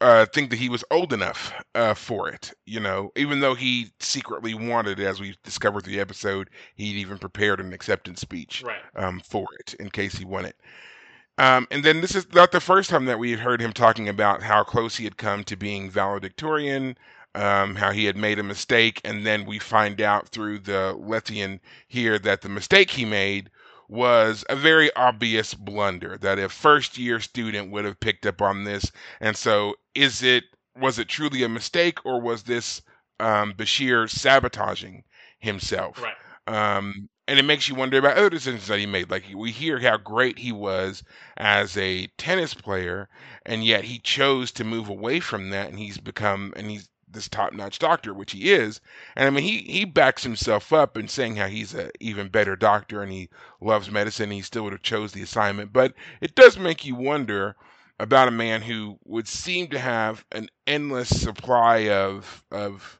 uh, think that he was old enough uh, for it, you know, even though he secretly wanted it, as we discovered through the episode, he'd even prepared an acceptance speech um, for it in case he won it. Um, and then this is not the first time that we had heard him talking about how close he had come to being valedictorian, um, how he had made a mistake, and then we find out through the Lethean here that the mistake he made was a very obvious blunder that a first year student would have picked up on this and so is it was it truly a mistake or was this um, bashir sabotaging himself Right. um, and it makes you wonder about other decisions that he made. Like we hear how great he was as a tennis player, and yet he chose to move away from that, and he's become and he's this top-notch doctor, which he is. And I mean, he he backs himself up in saying how he's an even better doctor and he loves medicine. And he still would have chose the assignment, but it does make you wonder about a man who would seem to have an endless supply of of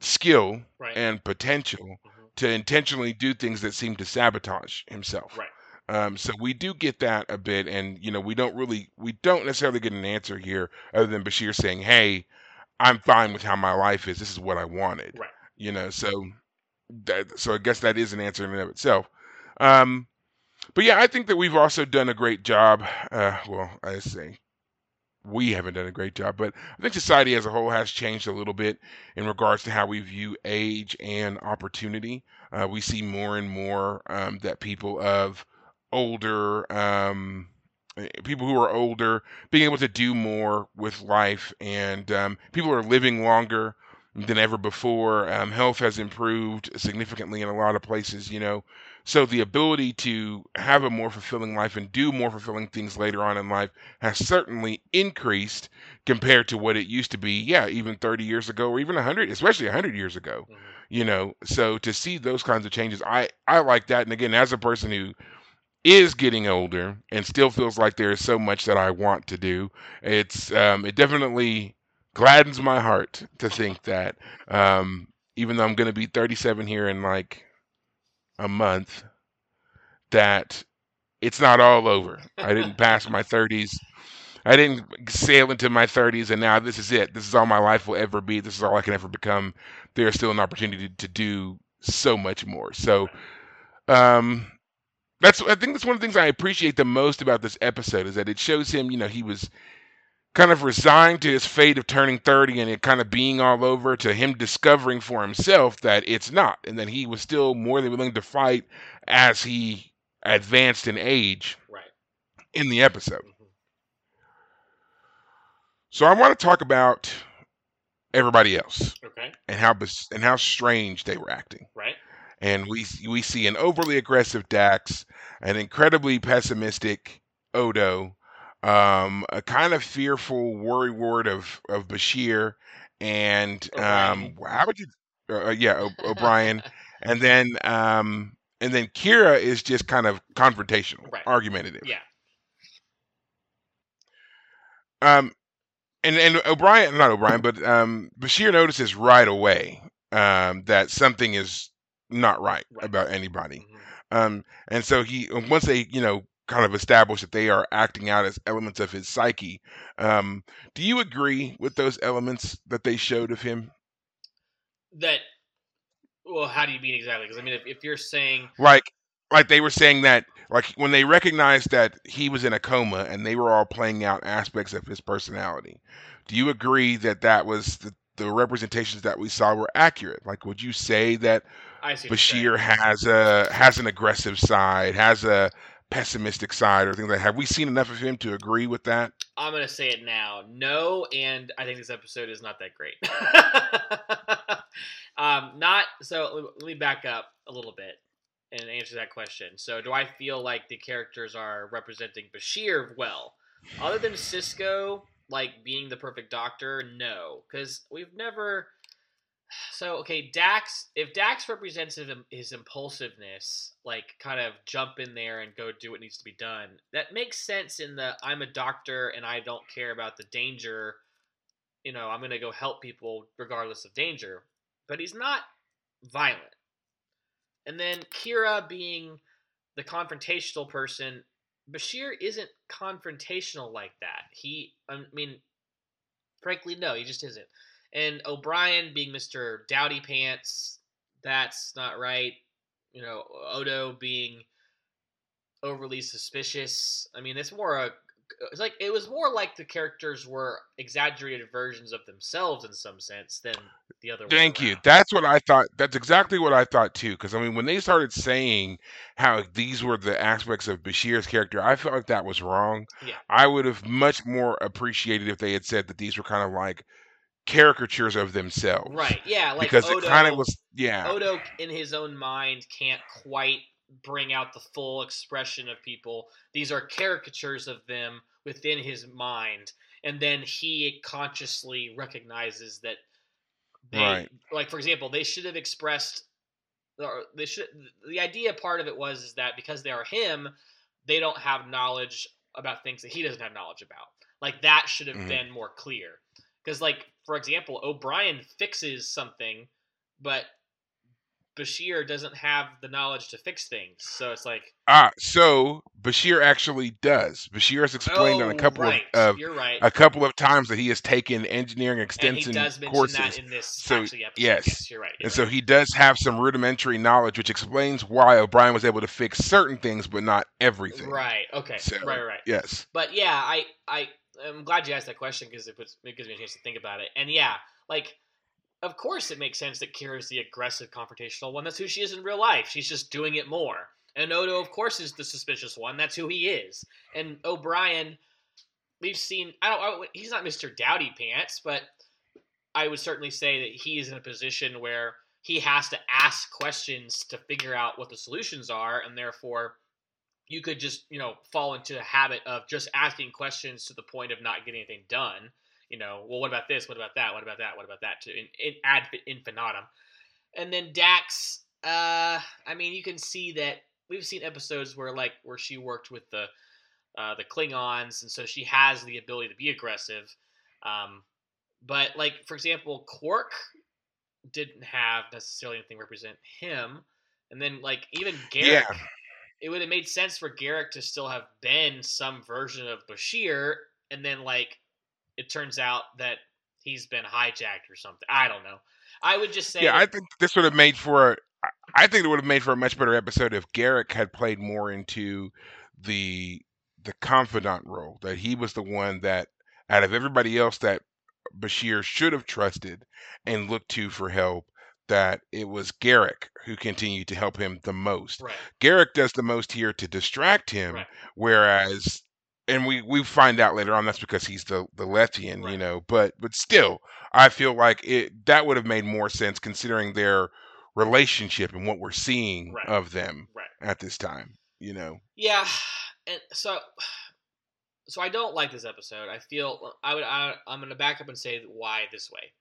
skill Right. and potential Mhm. To intentionally do things that seem to sabotage himself. Right. Um, so we do get that a bit, and you know we don't really we don't necessarily get an answer here other than Bashir saying, "Hey, I'm fine with how my life is. This is what I wanted." Right. You know, so that so I guess that is an answer in and of itself. Um, but yeah, I think that we've also done a great job. Uh, well, I say we haven't done a great job, but I think society as a whole has changed a little bit in regards to how we view age and opportunity. Uh, we see more and more um, that people of older, um, eh, people who are older, being able to do more with life, and um, people are living longer than ever before. Um, health has improved significantly in a lot of places, you know. So the ability to have a more fulfilling life and do more fulfilling things later on in life has certainly increased compared to what it used to be. Yeah, even 30 years ago, or even 100, especially 100 years ago. Mhm. You know, so to see those kinds of changes, I I like that. And again, as a person who is getting older and still feels like there is so much that I want to do, it's um, it definitely gladdens my heart to think that um, even though I'm going to be 37 here in like a month, that it's not all over. I didn't pass my 30s. I didn't sail into my 30s and now this is it. This is all my life will ever be. This is all I can ever become. There's still an opportunity to do so much more. So, um, that's I think that's one of the things I appreciate the most about this episode is that it shows him, you know, he was kind of resigned to his fate of turning 30 and it kind of being all over to him discovering for himself that it's not and that he was still more than willing to fight as he advanced in age Right. in the episode. Mhm. So I want to talk about everybody else Okay. and how and how strange they were acting. Right. And we we see an overly aggressive Dax, an incredibly pessimistic Odo, um, a kind of fearful worry ward of of Bashir, and um, how would you? Uh, uh, yeah, o- O'Brien, and then um, and then Kira is just kind of confrontational, Right. argumentative. yeah. Um, and and O'Brien, not O'Brien, but um, Bashir notices right away um, that something is not right, Right. about anybody. Mhm. Um, and so he once they you know kind of establish that they are acting out as elements of his psyche. Um, do you agree with those elements that they showed of him? That. Well, how do you mean exactly? Because I mean, if, if you're saying Like like they were saying that like when they recognized that he was in a coma and they were all playing out aspects of his personality. Do you agree that that was the, the representations that we saw were accurate? Like would you say that I see what you're saying. Bashir has a has an aggressive side, has a pessimistic side, or things like. Have we seen enough of him to agree with that? I'm gonna say it now. No, and I think this episode is not that great. um, not so. let- Let me back up a little bit and answer that question. So, do I feel like the characters are representing Bashir well? Other than Sisko, like being the perfect doctor, no, because we've never. So okay, Dax. If Dax represents his, impulsiveness, like kind of jump in there and go do what needs to be done, that makes sense. In the I'm a doctor and I don't care about the danger. You know, I'm gonna go help people regardless of danger. But he's not violent. And then Kira being the confrontational person, Bashir isn't confrontational like that. He, I mean, frankly, no, he just isn't. And O'Brien being Mr. Dowdy Pants, that's not right. You know, Odo being overly suspicious. I mean, it's more a. It's like it was more like the characters were exaggerated versions of themselves in some sense than the other. way Thank you. That's what I thought. That's exactly what I thought too. Because I mean, when they started saying how these were the aspects of Bashir's character, I felt like that was wrong. Yeah. I would have much more appreciated if they had said that these were kind of like caricatures of themselves. Right. Yeah. Like because Odo, it kind of was. Yeah. Odo in his own mind can't quite bring out the full expression of people. These are caricatures of them within his mind, and then he consciously recognizes that they, Right. like for example, they should have expressed, or they should. The idea part of it was is that because they are him, they don't have knowledge about things that he doesn't have knowledge about. Like that should have Mhm. been more clear. Because, like, for example, O'Brien fixes something, but Bashir doesn't have the knowledge to fix things. So it's like, Ah, so Bashir actually does. Bashir has explained on a oh, couple right, of, right, a couple of times that he has taken engineering and he extension does mention courses. that in this So, episode. yes. you're right. You're And so he does have some rudimentary knowledge, which explains why O'Brien was able to fix certain things, but not everything. right, okay, So, right, right. Yes. But yeah, I I I'm glad you asked that question because it puts it gives me a chance to think about it. And yeah, like of course it makes sense that Kira is the aggressive confrontational one. That's who she is in real life. She's just doing it more. And Odo, of course, is the suspicious one. That's who he is. And O'Brien, we've seen. I don't. I, he's not Mister Dowdy Pants, but I would certainly say that he is in a position where he has to ask questions to figure out what the solutions are, and therefore you could just you know fall into the habit of just asking questions to the point of not getting anything done. You know, well, what about this? What about that? What about that? What about that? To in, in ad infinitum. And then Dax, uh, I mean, you can see that we've seen episodes where like where she worked with the uh, the Klingons, and so she has the ability to be aggressive. Um, but like for example, Quark didn't have necessarily anything represent him, and then like even Garak, Yeah. It would have made sense for Garak to still have been some version of Bashir, and then like it turns out that he's been hijacked or something. I don't know. I would just say Yeah, I think this would have made for. I- think it would have made for a much better episode if Garak had played more into the the confidant role. That he was the one that, out of everybody else, that Bashir should have trusted and looked to for help. That it was Garak who continued to help him the most. right. Garrick does the most here to distract him, Right. whereas, and we we find out later on that's because he's the the Lethean, you know. But but still, I feel like it that would have made more sense considering their relationship and what we're seeing Right. of them Right. at this time. You know, Yeah, and so so I don't like this episode. I feel I would I, I'm going to back up and say why this way.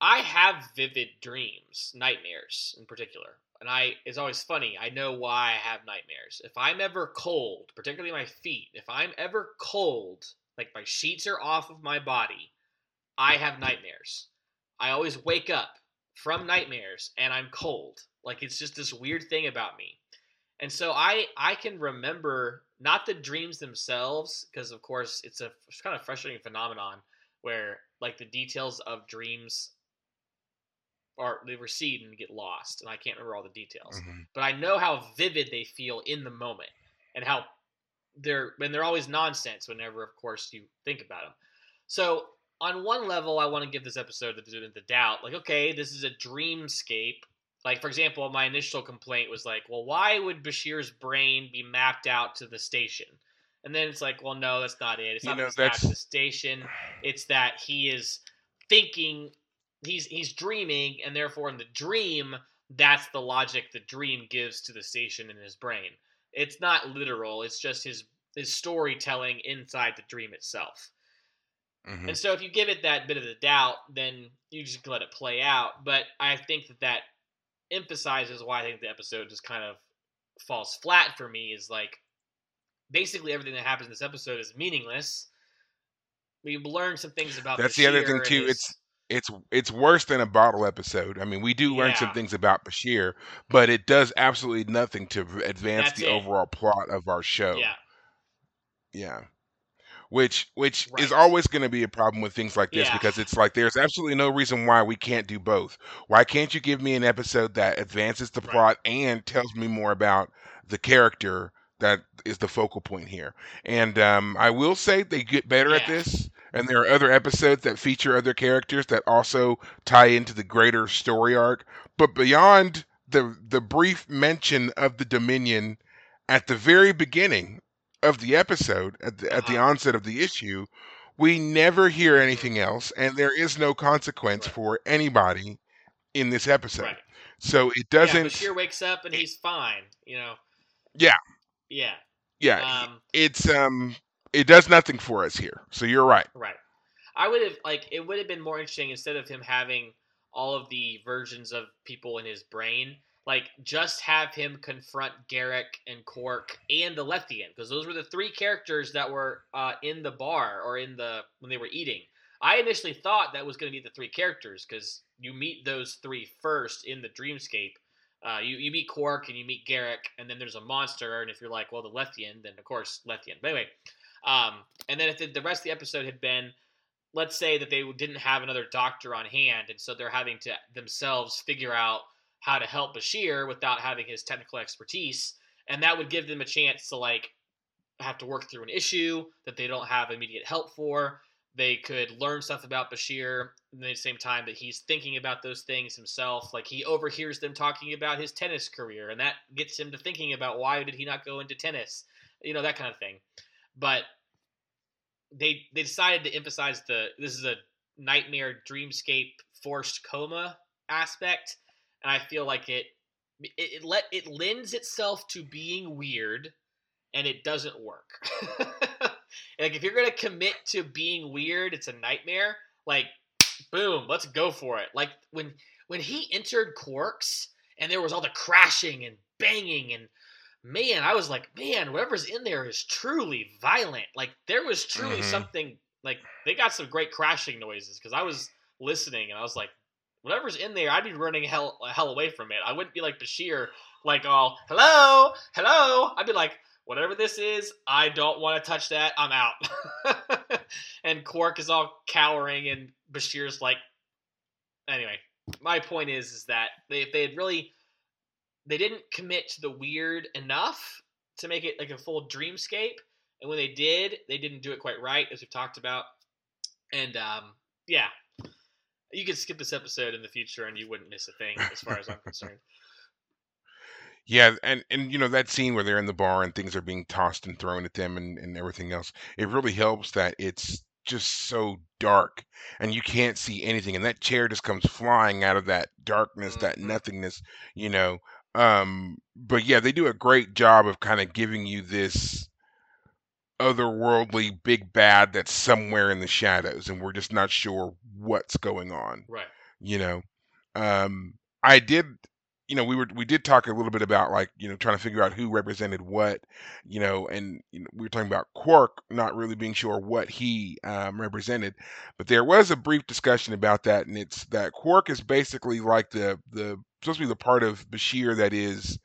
I have vivid dreams, nightmares in particular. And I it's always funny. I know why I have nightmares. If I'm ever cold, particularly my feet, if I'm ever cold, like my sheets are off of my body, I have nightmares. I always wake up from nightmares and I'm cold. Like it's just this weird thing about me. And so I I can remember not the dreams themselves because of course it's a it's kind of frustrating phenomenon where like the details of dreams are they recede and get lost and I can't remember all the details. hmm But I know how vivid they feel in the moment and how they're and they're always nonsense whenever of course you think about them. So on one level I want to give this episode the benefit of the doubt like okay this is a dreamscape like for example my initial complaint was like well why would bashir's brain be mapped out to the station and then it's like well no that's not it it's You not know, mapped to the station it's that he is thinking he's he's dreaming and therefore in the dream that's the logic the dream gives to the station in his brain it's not literal it's just his his storytelling inside the dream itself hmm and so if you give it that bit of the doubt, then you just let it play out. But I think that that emphasizes why I think the episode just kind of falls flat for me. Is like basically everything that happens in this episode is meaningless. We've learned some things about That's the other thing too. his It's it's it's worse than a bottle episode. I mean, we do learn some yeah. things about Bashir, but it does absolutely nothing to v- advance That's the it. overall plot of our show. Yeah. Yeah. Which which is Right. always going to be a problem with things like this Yeah. because it's like there's absolutely no reason why we can't do both. Why can't you give me an episode that advances the Right. plot and tells me more about the character that is the focal point here? And um, I will say they get better at Yeah. this, and there are other episodes that feature other characters that also tie into the greater story arc. But beyond the the brief mention of the Dominion at the very beginning of the episode, at the, at the Uh-huh. onset of the issue, we never hear anything else, and there is no consequence for anybody in this episode. Right. So it doesn't. Yeah, Bashir wakes up and he's fine. You know. yeah, Yeah. yeah. Um. It's um, it does nothing for us here. So you're right. Right. I would have like it would have been more interesting instead of him having all of the versions of people in his brain, like just have him confront Garak and Quark and the Lethean because those were the three characters that were uh, in the bar or in the when they were eating. I initially thought that was going to be the three characters because you meet those three first in the dreamscape. Uh, you, you meet Quark and you meet Garak, and then there's a monster. And if you're like, well, the Lethean, then of course Lethean. But anyway, um, and then if the, the rest of the episode had been, let's say that they didn't have another doctor on hand, and so they're having to themselves figure out how to help Bashir without having his technical expertise, and that would give them a chance to like have to work through an issue that they don't have immediate help for. They could learn stuff about Bashir at the same time that he's thinking about those things himself. Like he overhears them talking about his tennis career, and that gets him to thinking about why did he not go into tennis, you know that kind of thing. But they they decided to emphasize the this is a nightmare dreamscape forced coma aspect, and I feel like it it, it let it lends itself to being weird, and it doesn't work. like if you're gonna commit to being weird, it's a nightmare. Like boom, let's go for it. Like when when he entered Quarks and there was all the crashing and banging and man, I was like, man, whatever's in there is truly violent. Like there was truly Mhm. something like they got some great crashing noises because I was listening and I was like, whatever's in there, I'd be running hell hell away from it. I wouldn't be like Bashir, like all hello, hello. I'd be like, whatever this is, I don't want to touch that. I'm out. and Quark is all cowering and Bashir's like, anyway. My point is, is that they, if they had really they didn't commit to the weird enough to make it like a full dreamscape and when they did they didn't do it quite right as we've talked about and um, yeah you could skip this episode in the future and you wouldn't miss a thing as far as i'm concerned Yeah, and and you know that scene where they're in the bar and things are being tossed and thrown at them and and everything else. It really helps that it's just so dark and you can't see anything and that chair just comes flying out of that darkness, that Mhm. nothingness, you know. Um but yeah, they do a great job of kind of giving you this otherworldly big bad that's somewhere in the shadows and we're just not sure what's going on right. you know? Um i did you know, we were we did talk a little bit about like you know trying to figure out who represented what, you know, and you know, we were talking about Quark not really being sure what he um, represented, but there was a brief discussion about that, and it's that Quark is basically like the the supposed to be the part of Bashir that is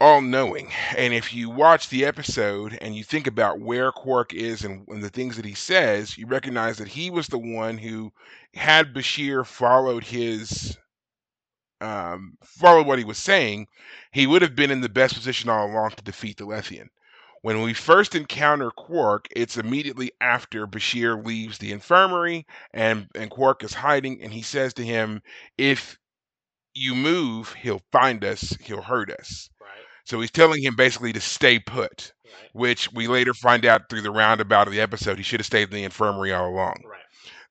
all knowing. And if you watch the episode and you think about where Quark is and, and, the things that he says, you recognize that he was the one who had Bashir followed his um, followed what he was saying, he would have been in the best position all along to defeat the Lethean. When we first encounter Quark, it's immediately after Bashir leaves the infirmary and, and Quark is hiding, and he says to him, If you move, he'll find us, he'll hurt us. Right. So he's telling him basically to stay put, Right. which we later find out through the roundabout of the episode he should have stayed in the infirmary all along. Right.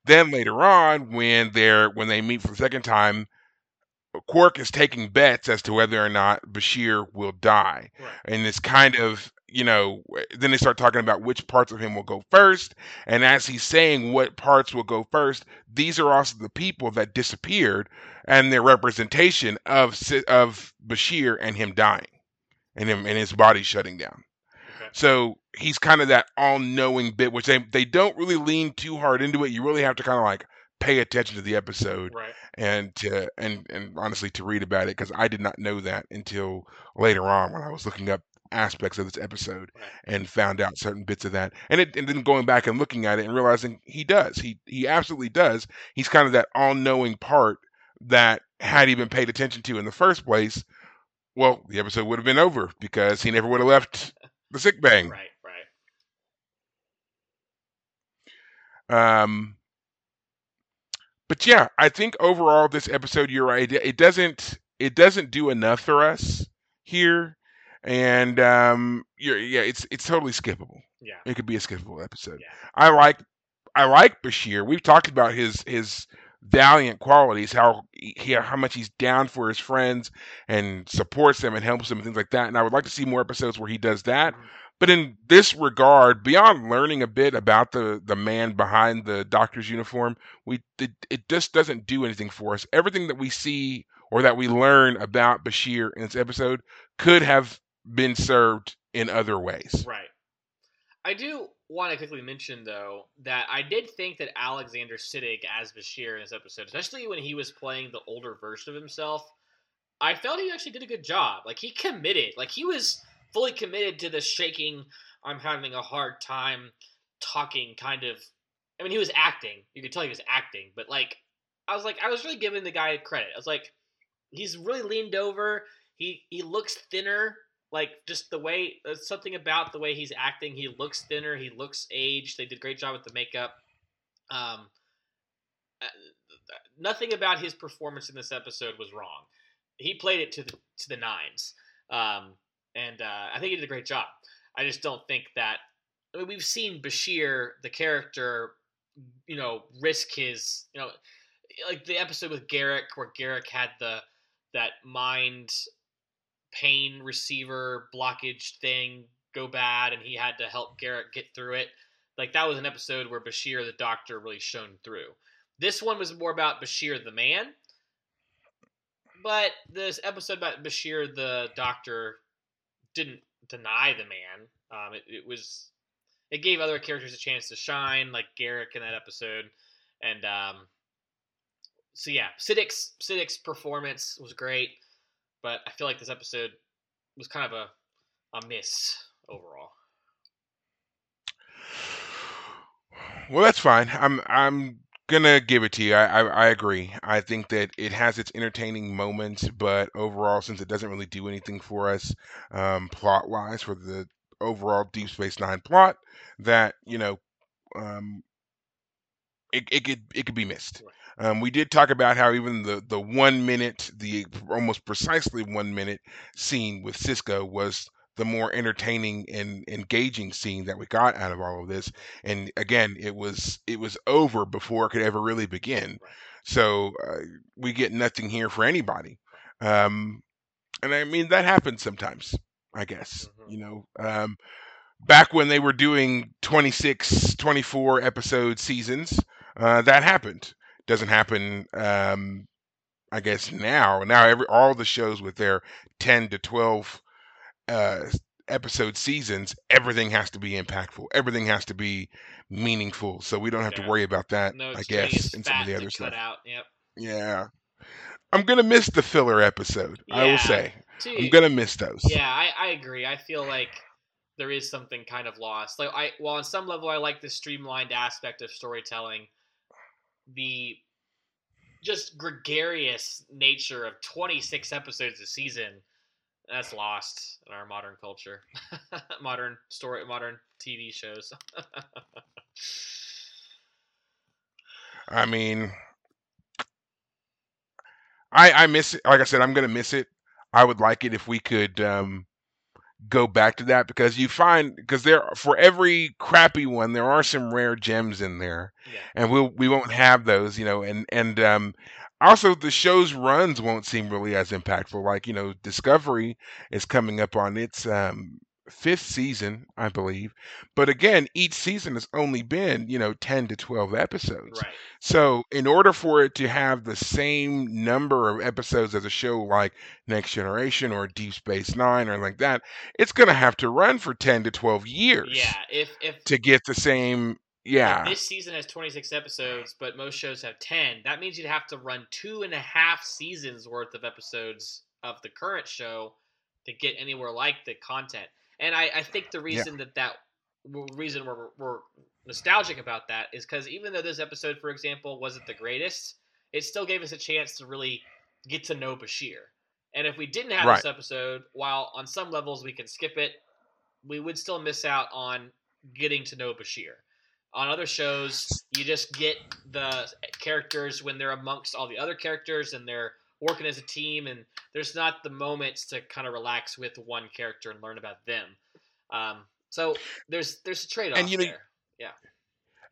Then later on, when they're when they meet for the second time, Quark is taking bets as to whether or not Bashir will die. Right. And it's kind of, you know, then they start talking about which parts of him will go first. And as he's saying what parts will go first, these are also the people that disappeared and their representation of of Bashir and him dying and him and his body shutting down. Okay. So he's kind of that all-knowing bit, which they they don't really lean too hard into it. You really have to kind of like pay attention to the episode Right. and to and and honestly to read about it because I did not know that until later on when I was looking up aspects of this episode and found out certain bits of that and it and then going back and looking at it and realizing he does he he absolutely does he's kind of that all-knowing part that had he been paid attention to in the first place well the episode would have been over because he never would have left the sickbay. Right. Right. Um, but yeah, I think overall this episode, you're right. It doesn't it doesn't do enough for us here, and um, you're, yeah, it's it's totally skippable. Yeah. It could be a skippable episode. Yeah. I like I like Bashir. We've talked about his his valiant qualities, how he how much he's down for his friends and supports them and helps them and things like that. And I would like to see more episodes where he does that. Mhm. But in this regard, beyond learning a bit about the the man behind the doctor's uniform, we it, it just doesn't do anything for us. Everything that we see or that we learn about Bashir in this episode could have been served in other ways. Right. I do want to quickly mention though that I did think that Alexander Siddig as Bashir in this episode, especially when he was playing the older version of himself, I felt he actually did a good job. Like he committed. Like he was fully committed to the shaking. I'm having a hard time talking. Kind of. I mean, he was acting. You could tell he was acting, but like, I was like, I was really giving the guy credit. I was like, he's really leaned over. He he looks thinner like just the way something about the way he's acting he looks thinner he looks aged they did a great job with the makeup. Um uh, nothing about his performance in this episode was wrong. He played it to the to the nines. Um and uh, i think he did a great job. I just don't think that I mean, we've seen bashir the character you know risk his you know like the episode with Garak where Garak had the that mind pain receiver blockage thing go bad and he had to help Garak get through it. Like that was an episode where Bashir the doctor really shone through. This one was more about Bashir the man. But this episode about Bashir the doctor didn't deny the man. Um, it, it was it gave other characters a chance to shine, like Garak in that episode. And um, so yeah, Siddig's Siddig's performance was great but I feel like this episode was kind of a a miss overall. Well, that's fine. I'm I'm gonna give it to you. I, I I agree. I think that it has its entertaining moments, but overall, since it doesn't really do anything for us, um, plot wise, for the overall Deep Space Nine plot, that you know, um, it, it could it could be missed. Um, we did talk about how even the the one minute, the almost precisely one minute scene with Sisko was the more entertaining and engaging scene that we got out of all of this. And again, it was it was over before it could ever really begin. So uh, we get nothing here for anybody. Um, and I mean that happens sometimes. I guess Mhm. you know. Um, back when they were doing 26 24 episode seasons uh, that happened doesn't happen um, I guess now now every all the shows with their ten to twelve uh, episode seasons, everything has to be impactful. Everything has to be meaningful. So we don't have to worry about that. No, I guess in some of the other stuff. Yep. Yeah. I'm gonna miss the filler episode. I will say. See, I'm gonna miss those. Yeah, I, I agree. I feel like there is something kind of lost. Like I well on some level I like the streamlined aspect of storytelling. The just gregarious nature of 26 episodes a season that's lost in our modern culture. modern story modern TV shows. I mean, I I miss it. Like I said, I'm gonna miss it. I would like it if we could um, go back to that because you find because there for every crappy one there are some rare gems in there, yeah. and we'll we won't have those, you know, and and um, also the show's runs won't seem really as impactful. Like you know, Discovery is coming up on its um, fifth season, I believe, but again, each season has only been you know ten to twelve episodes. Right. So, in order for it to have the same number of episodes as a show like Next Generation or Deep Space Nine or like that, it's going to have to run for 10 to 12 years Yeah, if if to get the same. Yeah. this season has 26 episodes, but most shows have 10. That means you'd have to run two and a half seasons worth of episodes of the current show to get anywhere like the content. And I, I think the reason that that reason we're, we're nostalgic about that is because even though this episode, for example, wasn't the greatest, it still gave us a chance to really get to know Bashir. And if we didn't have this episode, while on some levels we can skip it, we would still miss out on getting to know Bashir. On other shows, you just get the characters when they're amongst all the other characters and they're working as a team, and there's not the moments to kind of relax with one character and learn about them. Um, so there's there's a trade off And, you know, there.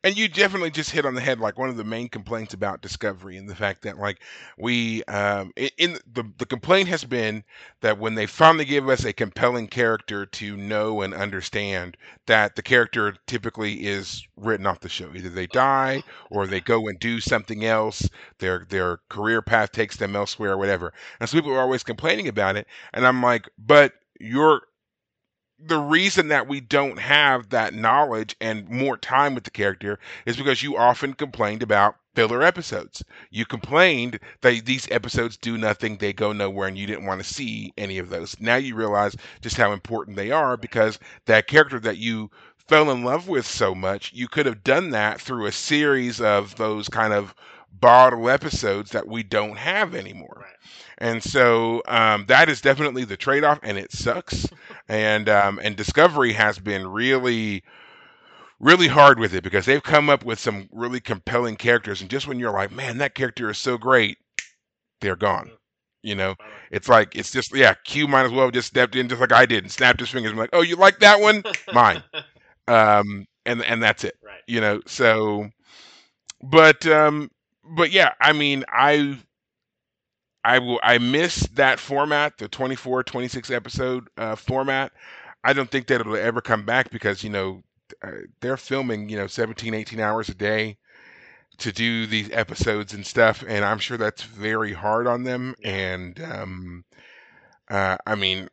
And you definitely just hit on the head like one of the main complaints about Discovery and the fact that like we um in the the complaint has been that when they finally give us a compelling character to know and understand that the character typically is written off the show. Either they die or they go and do something else. Their their career path takes them elsewhere or whatever. And so people are always complaining about it. And I'm like but you're the reason that we don't have that knowledge and more time with the character is because you often complained about filler episodes. You complained that these episodes do nothing, they go nowhere, and you didn't want to see any of those. Now you realize just how important they are because that character that you fell in love with so much, you could have done that through a series of those kind of bottle episodes that we don't have anymore. Right. And so um, that is definitely the trade-off, and it sucks. and um, and Discovery has been really, really hard with it because they've come up with some really compelling characters, and just when you're like, man, that character is so great, they're gone. You know, it's like it's just yeah. Q might as well have just stepped in just like I did and snapped his fingers. I'm like, oh, you like that one? Mine. Um, and and that's it right. you know so but um but yeah i mean i i will i miss that format the 24 26 episode uh format. I don't think that it'll ever come back because you know uh, they're filming you know 17 18 hours a day to do these episodes and stuff and i'm sure that's very hard on them. And um uh i mean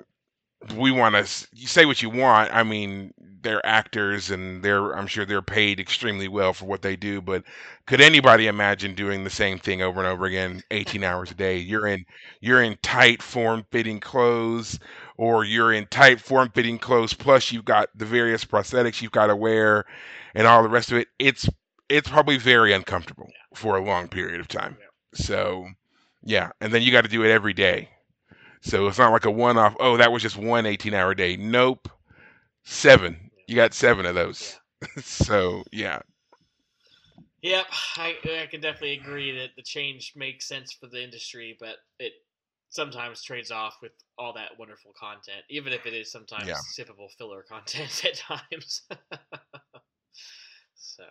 we want to you say what you want. I mean they're actors and they're i'm sure they're paid extremely well for what they do but could anybody imagine doing the same thing over and over again 18 hours a day? You're in you're in tight form fitting clothes or you're in tight form fitting clothes plus you've got the various prosthetics you've got to wear and all the rest of it. It's it's probably very uncomfortable for a long period of time. So yeah. And then you got to do it every day so it's not like a one off, oh, that was just one 18 hour day. Nope. Seven. You got seven of those. so, yeah. Yep, I, I can definitely agree that the change makes sense for the industry, but it sometimes trades off with all that wonderful content, even if it is sometimes Yeah. sippable filler content at times. so,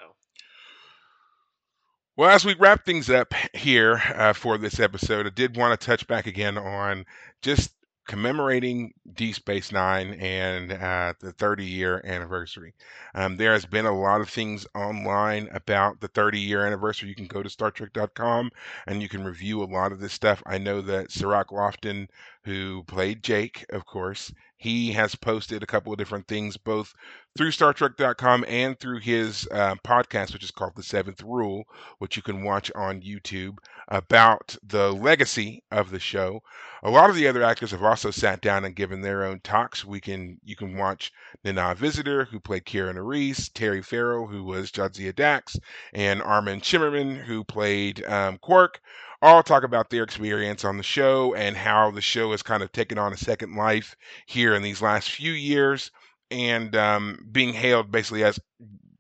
Well, as we wrap things up here uh, for this episode, I did want to touch back again on just commemorating Deep Space Nine and uh, the 30 year anniversary. Um, there has been a lot of things online about the 30 year anniversary. You can go to StarTrek.com and you can review a lot of this stuff. I know that Cirroc Lofton, who played Jake, of course, he has posted a couple of different things both through Star StarTrek.com and through his uh, podcast, which is called The Seventh Rule, which you can watch on YouTube, about the legacy of the show. A lot of the other actors have also sat down and given their own talks. We can you can watch Nana Visitor, who played Kira Nerys, Terry Farrell, who was Jadzia Dax, and Armin Shimerman, who played um, Quark all talk about their experience on the show and how the show has kind of taken on a second life here in these last few years and um, being hailed basically as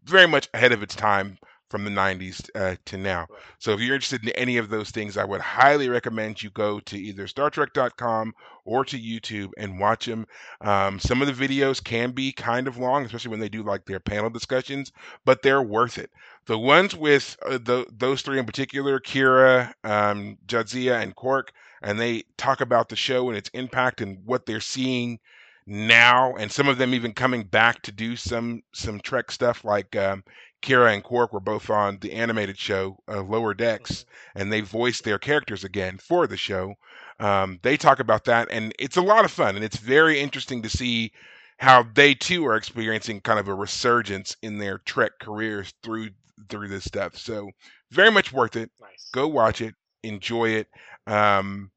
very much ahead of its time from the 90s uh, to now. So if you're interested in any of those things, I would highly recommend you go to either Star StarTrek.com or to YouTube and watch them. Um, some of the videos can be kind of long, especially when they do like their panel discussions, but they're worth it. The ones with uh, the, those three in particular, Kira, um, Jadzia, and Quark, and they talk about the show and its impact and what they're seeing now, and some of them even coming back to do some some Trek stuff like um, Kira and Quark were both on the animated show uh, Lower Decks, mm-hmm. and they voiced their characters again for the show. Um, they talk about that, and it's a lot of fun, and it's very interesting to see how they too are experiencing kind of a resurgence in their Trek careers through through this stuff. So very much worth it. Nice. Go watch it, enjoy it. Um,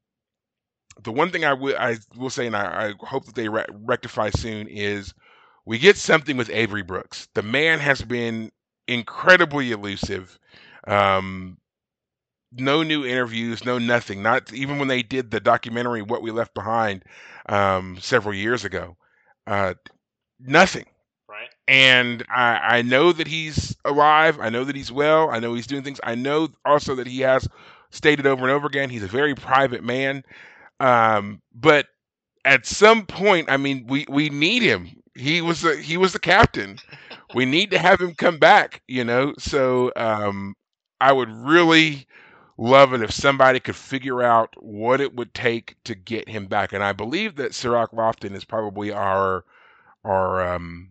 the one thing I will I will say, and I, I hope that they re- rectify soon, is we get something with Avery Brooks. The man has been incredibly elusive. Um, no new interviews, no nothing. Not even when they did the documentary "What We Left Behind" um, several years ago. Uh, nothing. And I, I know that he's alive. I know that he's well. I know he's doing things. I know also that he has stated over and over again he's a very private man. Um, but at some point, I mean, we we need him. He was a, he was the captain. we need to have him come back, you know. So um, I would really love it if somebody could figure out what it would take to get him back. And I believe that Cirroc Lofton is probably our our um,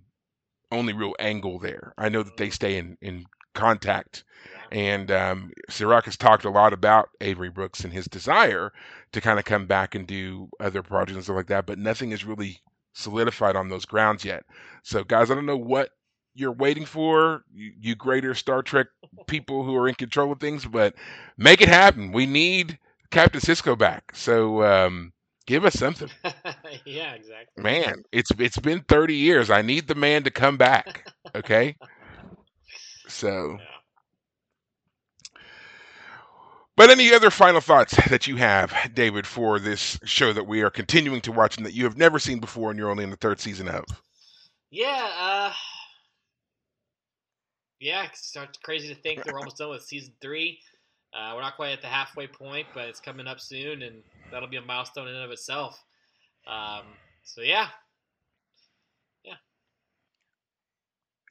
only real angle there. I know that they stay in in contact, and um, Cirroc has talked a lot about Avery Brooks and his desire to kind of come back and do other projects and stuff like that. But nothing is really solidified on those grounds yet. So, guys, I don't know what you're waiting for, you, you greater Star Trek people who are in control of things, but make it happen. We need Captain Sisko back. So, um, give us something. yeah, exactly. Man, it's it's been 30 years. I need the man to come back. Okay? so, yeah. But any other final thoughts that you have, David, for this show that we are continuing to watch and that you have never seen before and you're only in the third season of? Yeah, uh, yeah, it's crazy to think we're almost done with season three. Uh, we're not quite at the halfway point, but it's coming up soon, and that'll be a milestone in and of itself. Um, so yeah,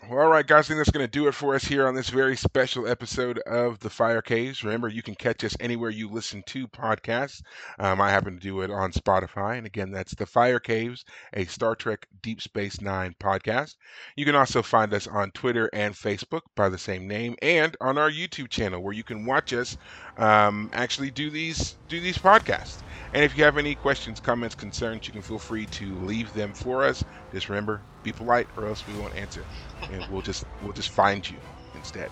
Well, all right, guys, I think that's going to do it for us here on this very special episode of The Fire Caves. Remember, you can catch us anywhere you listen to podcasts. Um, I happen to do it on Spotify. And again, that's The Fire Caves, a Star Trek Deep Space Nine podcast. You can also find us on Twitter and Facebook by the same name, and on our YouTube channel where you can watch us um, actually do these do these podcasts. And if you have any questions, comments, concerns, you can feel free to leave them for us. Just remember, be polite, or else we won't answer, and we'll just we'll just find you instead.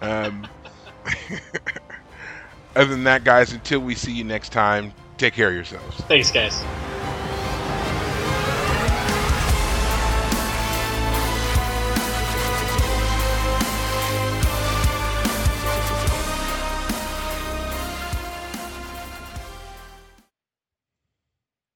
Um, other than that, guys, until we see you next time, take care of yourselves. Thanks, guys.